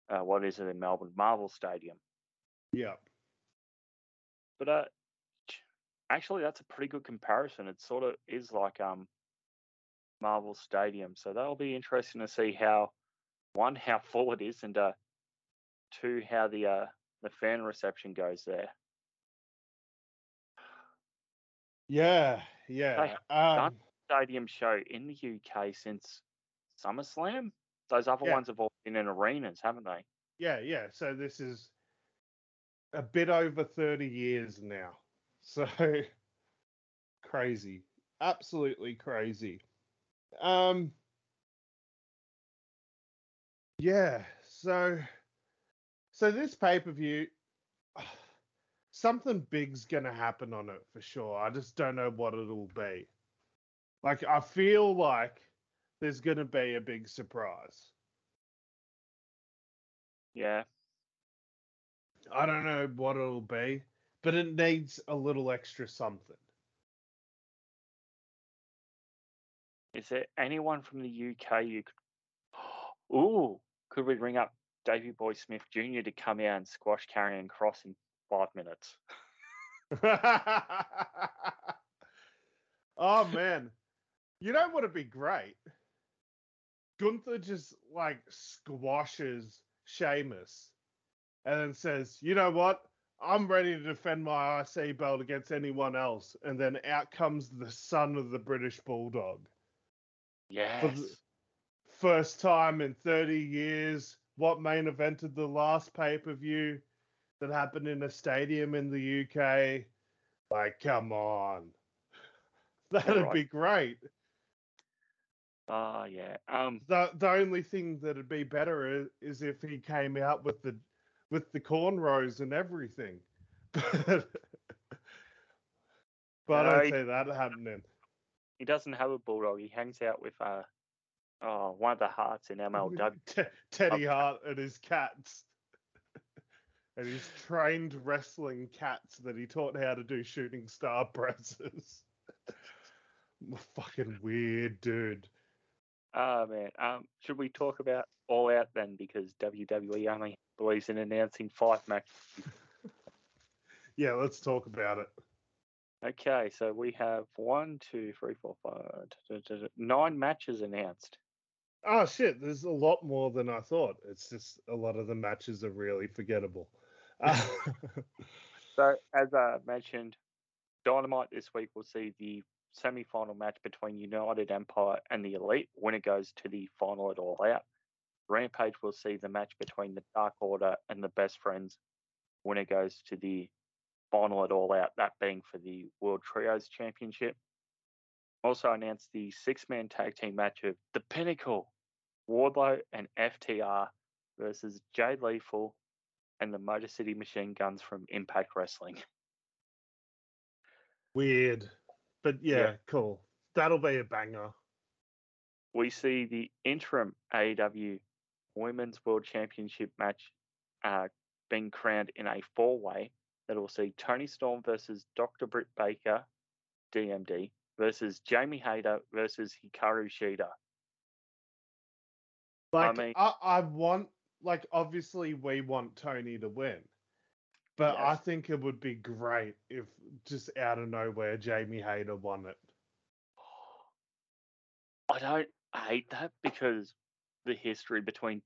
uh, what is it in Melbourne, Marvel Stadium. Yep. But uh, actually, that's a pretty good comparison. It sort of is like um, Marvel Stadium, so that'll be interesting to see how one how full it is, and uh, two how the uh the fan reception goes there. Yeah. Yeah. Um, Stadium show in the UK since SummerSlam. Those other Yeah. ones have all been in arenas, haven't they? yeah. Yeah. So this is a bit over 30 years now. So crazy. Absolutely crazy. Um, yeah. So, so this pay per view, something big's gonna happen on it for sure. I just don't know what it'll be. Like, I feel like there's gonna be a big surprise. Yeah, I don't know what it'll be, but it needs a little extra something. Is there anyone from the UK you could? Ooh, could we ring up Davy Boy Smith Jr. to come out and squash Karrion Kross in five minutes? oh man, you know what'd be great? Gunther just like squashes Sheamus and then says, "You know what? I'm ready to defend my IC belt against anyone else." And then out comes the son of the British Bulldog. Yes. First time in 30 years. What main evented the last pay per view that happened in a stadium in the UK? Like, come on. That'd right. be great. Oh yeah. Um. The the only thing that'd be better is, is if he came out with the with the cornrows and everything. but I don't he- see that happening. He doesn't have a bulldog. He hangs out with uh, oh, one of the hearts in MLW. Te- Teddy Hart and his cats. and his trained wrestling cats that he taught how to do shooting star presses. Fucking weird dude. Oh man. Um. Should we talk about All Out then? Because WWE only believes in announcing five matches. Yeah, let's talk about it. Okay, so we have one, two, three, four, five, da, da, da, nine matches announced. Oh shit, there's a lot more than I thought. It's just a lot of the matches are really forgettable. Uh, So, as I mentioned, Dynamite this week will see the semi-final match between United Empire and the Elite. Winner goes to the final at All Out. Rampage will see the match between the Dark Order and the Best Friends. Winner goes to the final at All Out, that being for the World Trios Championship. Also announced the six man tag team match of The Pinnacle, Wardlow and FTR versus Jay Lethal and the Motor City Machine Guns from Impact Wrestling. Weird. But yeah, Yeah. cool. That'll be a banger. We see the interim AEW Women's World Championship match uh, being crowned in a four way that will see Toni Storm versus Dr. Britt Baker, DMD, versus Jamie Hayter versus Hikaru Shida. Like mean- I, I want like obviously we want Toni to win. But I think it would be great if just out of nowhere Jamie Hayter won it. I don't hate that because the history between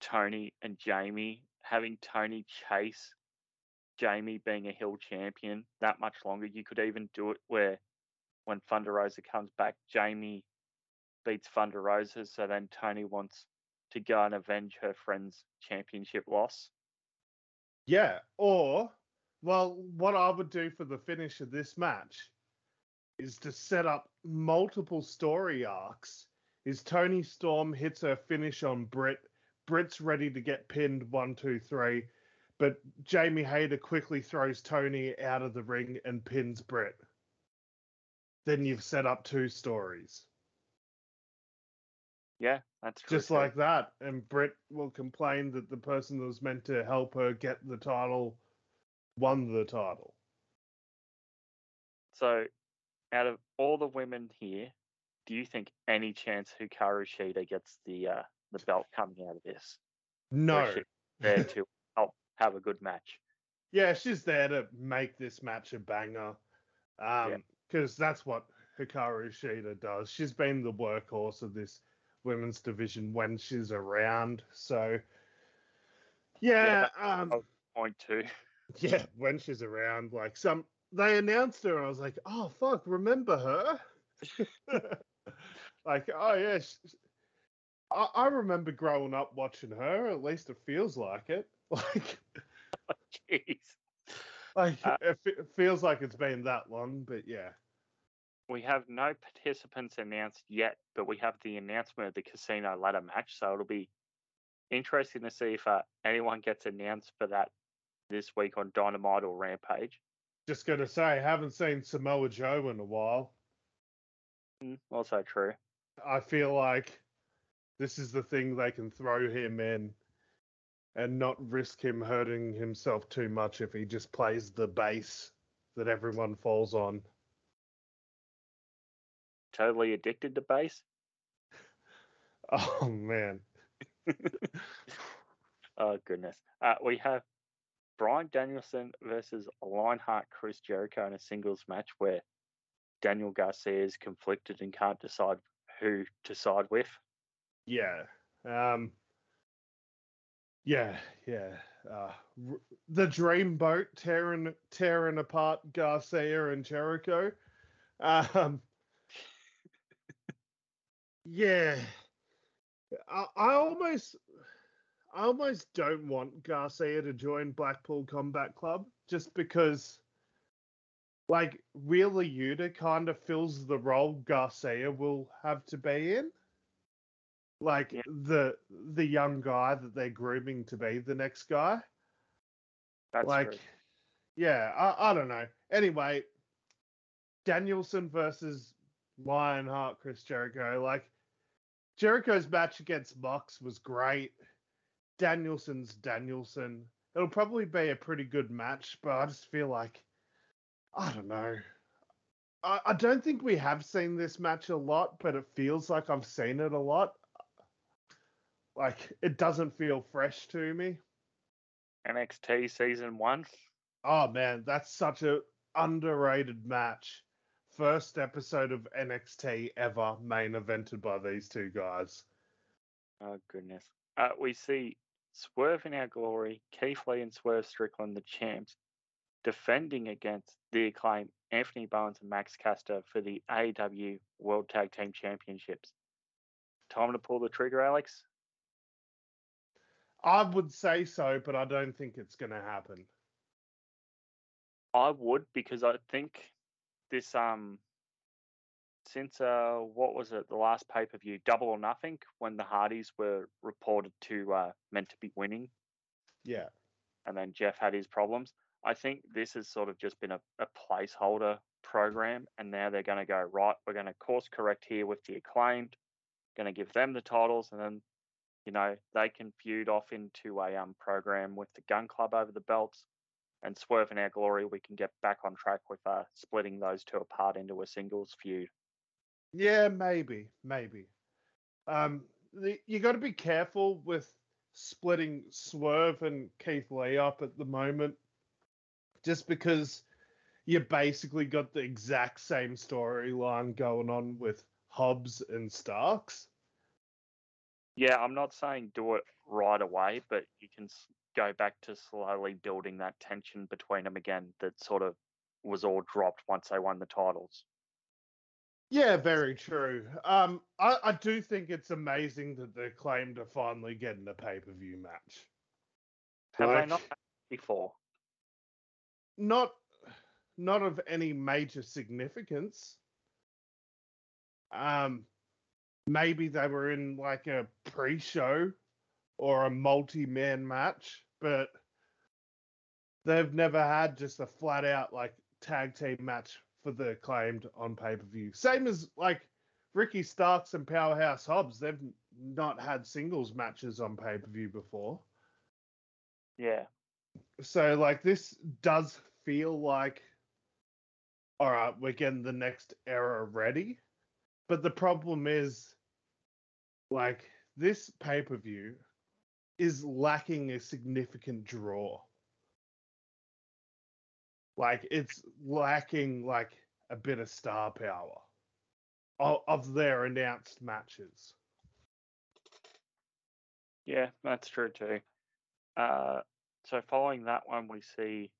Toni and Jamie, having Toni chase Jamie being a hill champion that much longer, you could even do it where when Thunder Rosa comes back, Jamie beats Thunder Rosa, so then Toni wants to go and avenge her friend's championship loss. Yeah. Or well, what I would do for the finish of this match is to set up multiple story arcs. Is Toni Storm hits her finish on Britt. Britt's ready to get pinned one, two, three. But Jamie Hayter quickly throws Toni out of the ring and pins Britt. Then you've set up two stories. Yeah, that's. Just like that. And Britt will complain that the person that was meant to help her get the title won the title. So, out of all the women here, do you think any chance Hikaru Shida gets the uh, the belt coming out of this? No. she's There to help have a good match. Yeah, she's there to make this match a banger. Um, because that's what Hikaru Shida does. She's been the workhorse of this women's division when she's around. So yeah, um oh. Point two. yeah, when she's around, like some they announced her I was like, oh fuck, remember her? like, oh yeah, sh- sh- I, I remember growing up watching her. At least it feels like it. Like, Jeez. like Uh, it, fe- it feels like it's been that long, but yeah. We have no participants announced yet, but we have the announcement of the casino ladder match, so it'll be interesting to see if uh, anyone gets announced for that this week on Dynamite or Rampage. Just gonna say, haven't seen Samoa Joe in a while. Mm, Also true. I feel like this is the thing they can throw him in and not risk him hurting himself too much if he just plays the base that everyone falls on. Totally addicted to bass. Oh man. Oh goodness. Uh, we have Bryan Danielson versus Lionheart Chris Jericho in a singles match where Daniel Garcia is conflicted and can't decide who to side with. Yeah. Um Yeah, yeah. Uh r- the dreamboat tearing tearing apart Garcia and Jericho. Um Yeah. I, I almost I almost don't want Garcia to join Blackpool Combat Club just because like Wheeler Yuta kind of fills the role Garcia will have to be in. Like Yeah. the the young guy that they're grooming to be the next guy. That's like true. yeah, I, I don't know. Anyway, Danielson versus Lionheart Chris Jericho. Like Jericho's match against Mox was great. Danielson's Danielson. It'll probably be a pretty good match, but I just feel like I don't know. I, I don't think we have seen this match a lot, but it feels like I've seen it a lot. Like it doesn't feel fresh to me. NXT season one. Oh man, that's such a underrated match. First episode of NXT ever main evented by these two guys. Oh goodness. Uh, we see Swerve in our glory, Keith Lee and Swerve Strickland, the champs, defending against the acclaimed Anthony Bowens and Max Caster for the AEW World Tag Team Championships. Time to pull the trigger, Alex. I would say so, but I don't think it's going to happen. I would because I think this um since uh what was it the last pay per view Double or Nothing when the Hardys were reported to uh meant to be winning Yeah. and then Jeff had his problems. I think this has sort of just been a, a placeholder program, and now they're going to go right. We're going to course correct here with the acclaimed, going to give them the titles, and then you know they can feud off into a um program with the Gun Club over the belts, and Swerve and Our Glory. We can get back on track with uh splitting those two apart into a singles feud. Yeah, maybe, maybe. Um, the, you got to be careful with splitting Swerve and Keith Lee up at the moment, just because you basically got the exact same storyline going on with Hobbs and Starks. Yeah, I'm not saying do it right away, but you can go back to slowly building that tension between them again that sort of was all dropped once they won the titles. Yeah, very true. Um, I, I do think it's amazing that the Acclaimed to finally getting a pay per view match. Have they not had before? Not, not of any major significance. Um, maybe they were in like a pre-show or a multi-man match, but they've never had just a flat-out like tag team match for the acclaimed on pay-per-view. Same as like Ricky Starks and Powerhouse Hobbs, they've not had singles matches on pay-per-view before. Yeah. So like this does feel like all right, we're getting the next era ready. But the problem is like this pay-per-view is lacking a significant draw. Like it's lacking like a bit of star power of, of their announced matches. Yeah, that's true too. Uh, so following that one, we see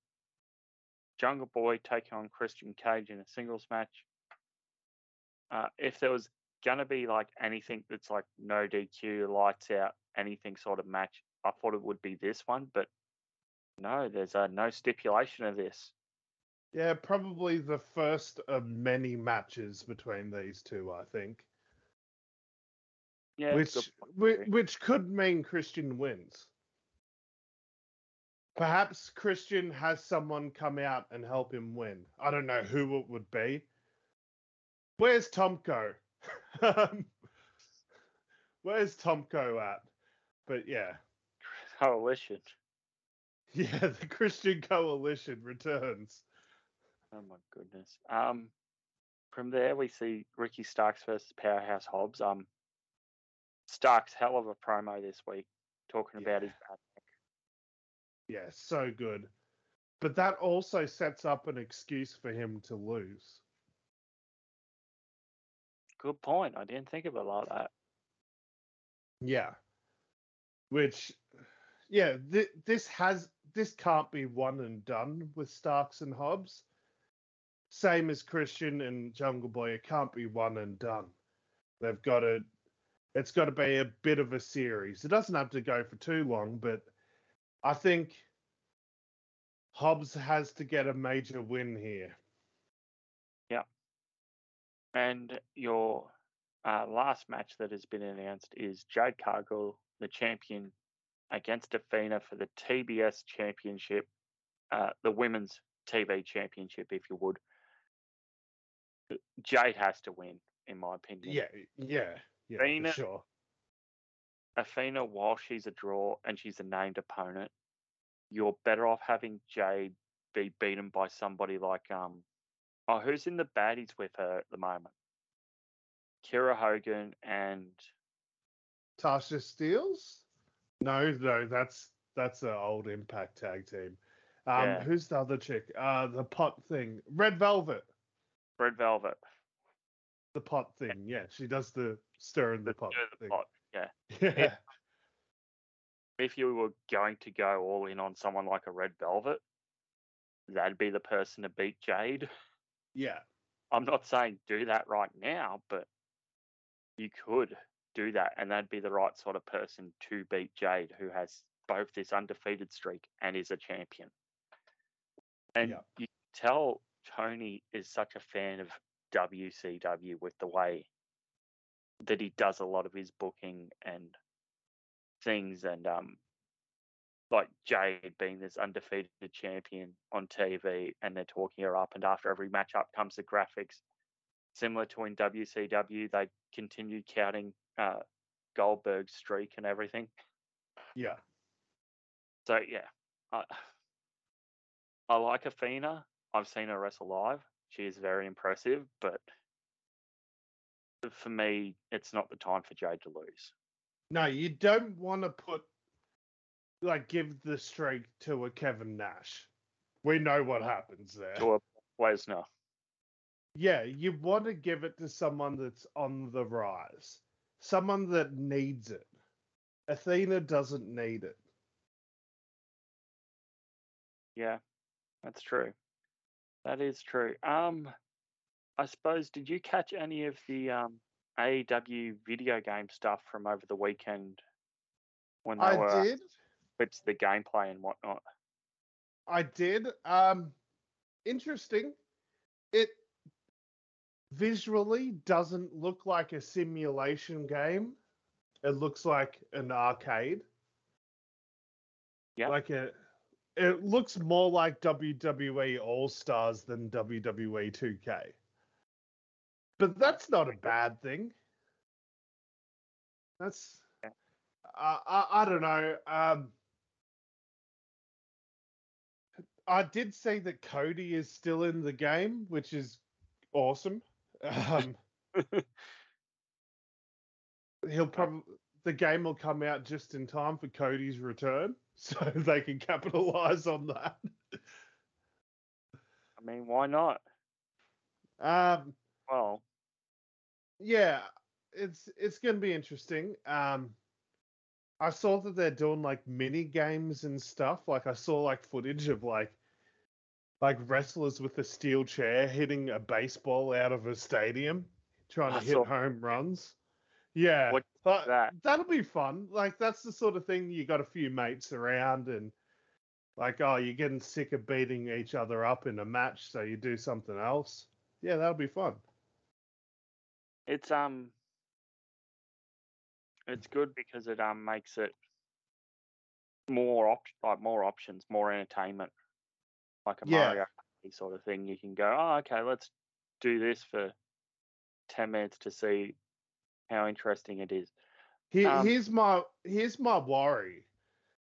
Jungle Boy taking on Christian Cage in a singles match. Uh, if there was gonna be like anything that's like no DQ, lights out, anything sort of match, I thought it would be this one, but no, there's uh, no stipulation of this. Yeah, probably the first of many matches between these two, I think. Yeah, which which, which could mean Christian wins. Perhaps Christian has someone come out and help him win. I don't know who it would be. Where's Tomko? Um, Where's Tomko at? But yeah, coalition. yeah, the Christian Coalition returns. Oh my goodness. Um, from there we see Ricky Starks versus Powerhouse Hobbs. Um, Starks hell of a promo this week, talking about his bad neck. Yeah, so good. But that also sets up an excuse for him to lose. Good point. I didn't think of it like that. Yeah. Which, yeah, th- this has this can't be one and done with Starks and Hobbs. Same as Christian and Jungle Boy, it can't be one and done. They've got to. It's got to be a bit of a series. It doesn't have to go for too long, but I think Hobbs has to get a major win here. And your uh, last match that has been announced is Jade Cargill, the champion, against Athena for the TBS Championship, uh, the Women's TV Championship, if you would. Jade has to win, in my opinion. Yeah, yeah, yeah, Athena- for sure. Athena, while she's a draw and she's a named opponent, you're better off having Jade be beaten by somebody like um oh who's in the baddies with her at the moment? Kiera Hogan and Tasha Steelz? No, no, that's that's an old Impact tag team. Um, Yeah. who's the other chick? Uh, the pot thing, Red Velvet. Red Velvet. The pot thing, yeah, she does the stir in the, The, pot the thing. pot, Yeah. Yeah, If you were going to go all in on someone like a Red Velvet, that'd be the person to beat Jade. yeah, I'm not saying do that right now, but you could do that, and that'd be the right sort of person to beat Jade, who has both this undefeated streak and is a champion. And Yeah. you tell Tony is such a fan of WCW with the way that he does a lot of his booking and things and um like Jade being this undefeated champion on TV and they're talking her up and after every matchup comes the graphics. Similar to in WCW, they continued counting uh, Goldberg's streak and everything. Yeah. So yeah, I, I like Athena. I've seen her wrestle live. She is very impressive, but for me, it's not the time for Jade to lose. No, you don't want to put like give the streak to a Kevin Nash. We know what happens there. To a Lesnar. Yeah, you want to give it to someone that's on the rise, someone that needs it. Athena doesn't need it. Yeah, that's true. That is true. Um, I suppose did you catch any of the um AEW video game stuff from over the weekend when they I were did. It's the gameplay and whatnot? I did. Um, interesting. It visually doesn't look like a simulation game. It looks like an arcade. Yeah. Like a. It looks more like WWE All Stars than WWE 2K. But that's not a bad thing. That's. Yeah. I, I I don't know. Um, I did say that Cody is still in the game, which is awesome. Um, he'll probably the game will come out just in time for Cody's return, so they can capitalize on that. I mean, why not? Um, Well, yeah, it's it's gonna be interesting. Um, I saw that they're doing like mini games and stuff. Like I saw like footage of like like wrestlers with a steel chair hitting a baseball out of a stadium, trying to I hit saw- home runs. Yeah, What- that? that'll be fun. Like that's the sort of thing you got a few mates around and like oh you're getting sick of beating each other up in a match, so you do something else. Yeah, that'll be fun. it's um, it's good because it um makes it more op- like more options, more entertainment, like a Yeah. Mario sort of thing. You can go, oh, okay, let's do this for ten minutes to see how interesting it is. Here, Um, here's my here's my worry.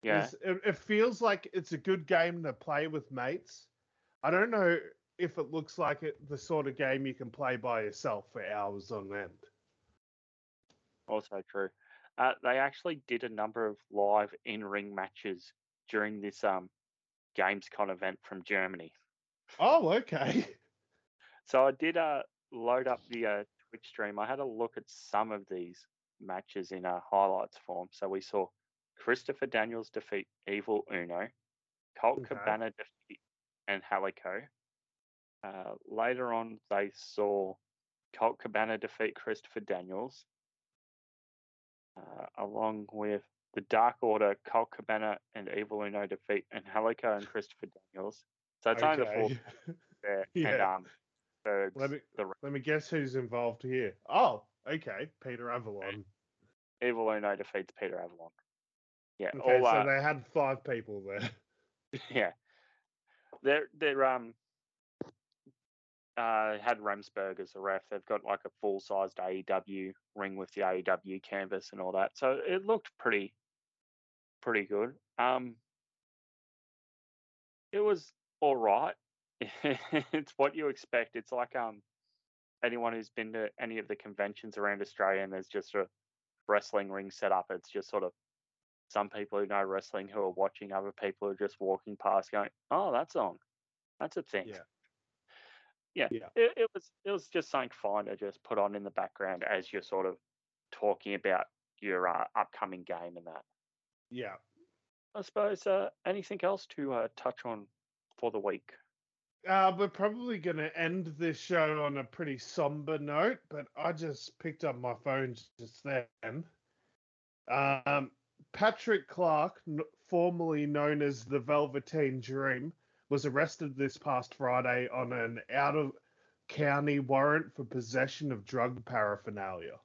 Yeah, is it, it feels like it's a good game to play with mates. I don't know if it looks like it the sort of game you can play by yourself for hours on end. also true. Uh, they actually did a number of live in-ring matches during this um Gamescom event from Germany. Oh, okay. So I did uh, load up the uh, Twitch stream. I had a look at some of these matches in a highlights form. So we saw Christopher Daniels defeat Evil Uno, Colt Okay. Cabana defeat Angelico. Uh, later on, they saw Colt Cabana defeat Christopher Daniels, uh, along with the Dark Order, Colt Cabana and Evil Uno defeat Angelico and Christopher Daniels. So it's only the four okay. there. And Yeah. um, Bergs, Let me the let me guess who's involved here. Oh, okay. Peter Avalon. Evil Uno defeats Peter Avalon. Yeah, Okay, all so uh, they had five people there. yeah. They're they're um uh had Remsburg as a ref. They've got like a full sized AEW ring with the AEW canvas and all that. So it looked pretty pretty good. Um it was all right. it's what you expect. It's like um anyone who's been to any of the conventions around Australia and there's just a wrestling ring set up, it's just sort of some people who know wrestling who are watching, other people who are just walking past going, Oh, that's on. That's a thing. Yeah. Yeah. Yeah. It, it was it was just something fine to just put on in the background as you're sort of talking about your uh, upcoming game and that. Yeah. I suppose uh, anything else to uh, touch on for the week? Uh, we're probably going to end this show on a pretty somber note, but I just picked up my phone just then. Um, Patrick Clark, n- formerly known as the Velveteen Dream, was arrested this past Friday on an out of county warrant for possession of drug paraphernalia.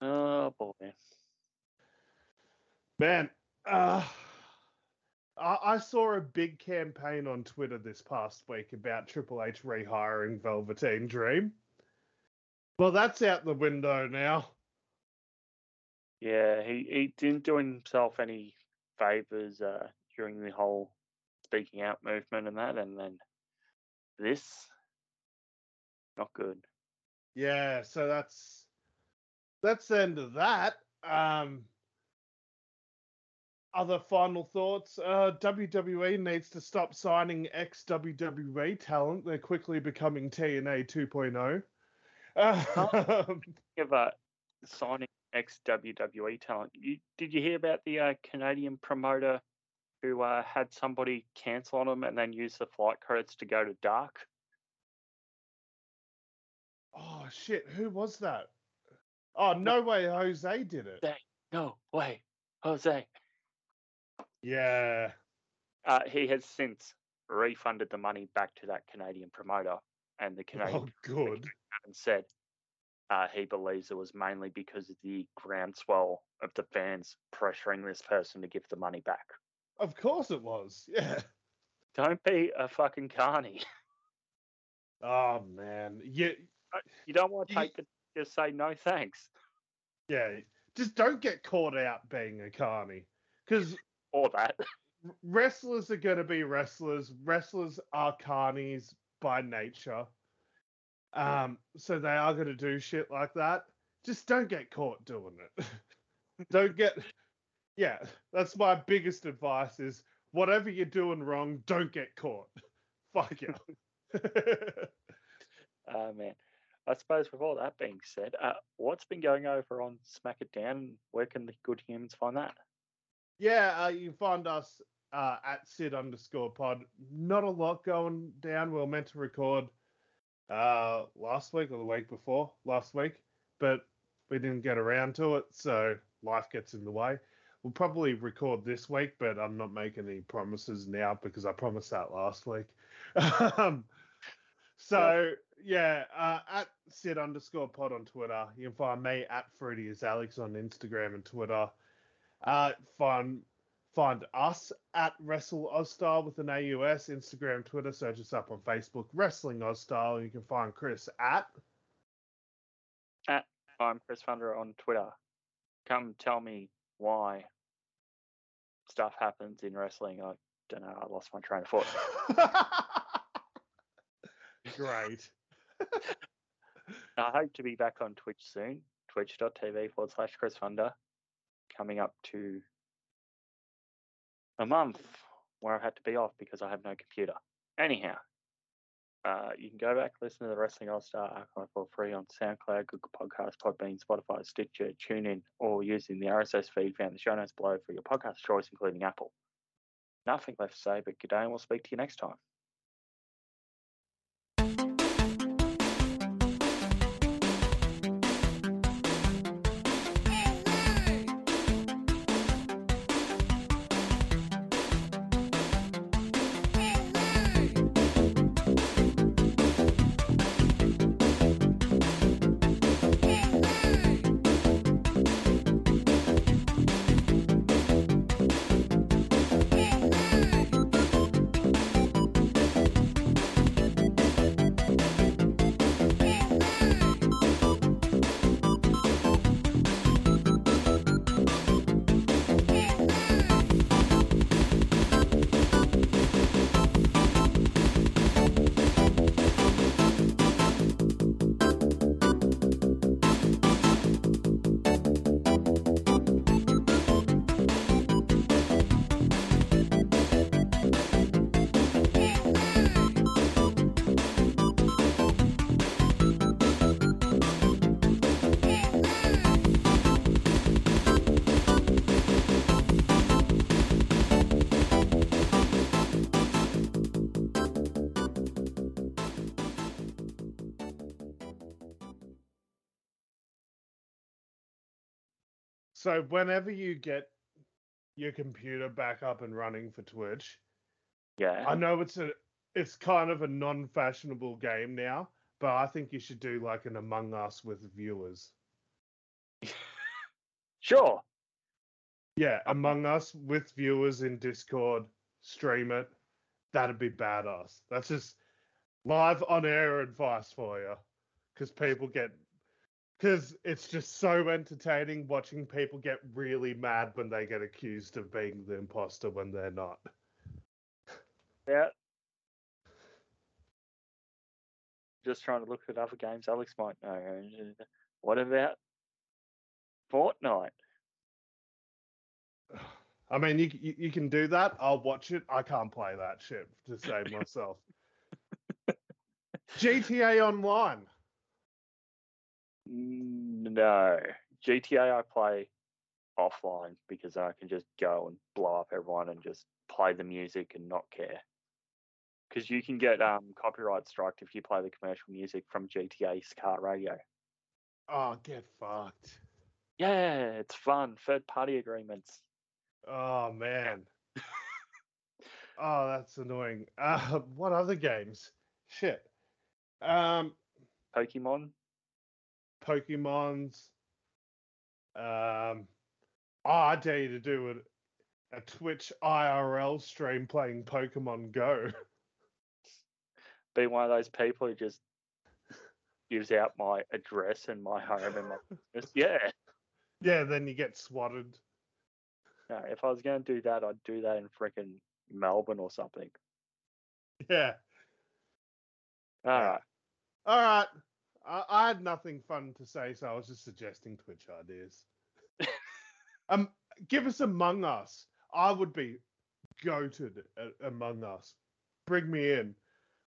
Oh boy. Man, uh, I, I saw a big campaign on Twitter this past week about Triple H rehiring Velveteen Dream. Well, that's out the window now. Yeah, he, he didn't do himself any favors uh, during the whole speaking out movement and that, and then this, not good. Yeah, so that's that's the end of that. Um, other final thoughts. Uh, WWE needs to stop signing ex WWE talent. They're quickly becoming TNA 2.0. Um, Give a signing ex WWE talent. You, did you hear about the uh, Canadian promoter who uh, had somebody cancel on him and then use the flight credits to go to Dark? oh shit, who was that? Oh no way, Jose did it. No way, Jose. Yeah. Uh, he has since refunded the money back to that Canadian promoter, and the Canadian Oh good. and said uh, he believes it was mainly because of the groundswell of the fans pressuring this person to give the money back. Of course it was. Yeah. Don't be a fucking carny. Oh man. Yeah. You don't want to You- take the just say no thanks Yeah. Just don't get caught out being a carny. Because or that. wrestlers are going to be wrestlers. Wrestlers are carnies by nature. Um, so they are going to do shit like that. Just don't get caught doing it. don't get. Yeah, that's my biggest advice: is whatever you're doing wrong, don't get caught. Fuck you. Oh man. I suppose with all that being said, uh, what's been going over on Smack It Down? Where can the good humans find that? Yeah, uh, you find us uh, at Sid underscore pod. Not a lot going down. We were meant to record uh, last week or the week before last week, but we didn't get around to it, so life gets in the way. We'll probably record this week, but I'm not making any promises now because I promised that last week. um, so yeah, uh, at Sid underscore pod on Twitter. You can find me at Fruity is Alex on Instagram and Twitter. Uh, find find us at Wrestle Aus Style with an AUS, Instagram, Twitter. Search us up on Facebook, Wrestling Aus Style. You can find Chris at. I'm Chris Funder on Twitter. Come tell me why stuff happens in wrestling. I don't know. I lost my train of thought. Great. I hope to be back on Twitch soon. Twitch.tv forward slash Chris Funder. Coming up to a month where I've had to be off because I have no computer. Anyhow, uh, you can go back listen to the Wrestling Aus Style archive for free on SoundCloud, Google Podcasts, Podbean, Spotify, Stitcher, TuneIn, or using the RSS feed found in the show notes below for your podcast choice, including Apple. Nothing left to say, but good day, and we'll speak to you next time. So whenever you get your computer back up and running for Twitch. Yeah. I know it's a it's kind of a non-fashionable game now, but I think you should do like an Among Us with viewers. Sure. Yeah, Among Us with viewers in Discord, stream it. That'd be badass. That's just live on air advice for you, because people get because it's just so entertaining watching people get really mad when they get accused of being the imposter when they're not. Yeah. Just trying to look at other games Alex might know. What about Fortnite? I mean, you, you you can do that. I'll watch it. I can't play that shit to save myself. GTA Online. No. GTA I play offline because I can just go and blow up everyone and just play the music and not care. Because you can get um, copyright striked if you play the commercial music from GTA's car radio. Oh, get fucked. Yeah, it's fun. Third party agreements. Oh man. oh, that's annoying. Uh, what other games? Shit. Um, Pokemon. Pokemon's. Um, oh, I dare you to do a, a Twitch IRL stream playing Pokemon Go. Be one of those people who just gives out my address and my home and my business. Yeah. yeah, then you get swatted. No, if I was going to do that, I'd do that in freaking Melbourne or something. Yeah. All right. All right. I, I had nothing fun to say, so I was just suggesting Twitch ideas. um, give us Among Us. I would be goated at Among Us. Bring me in.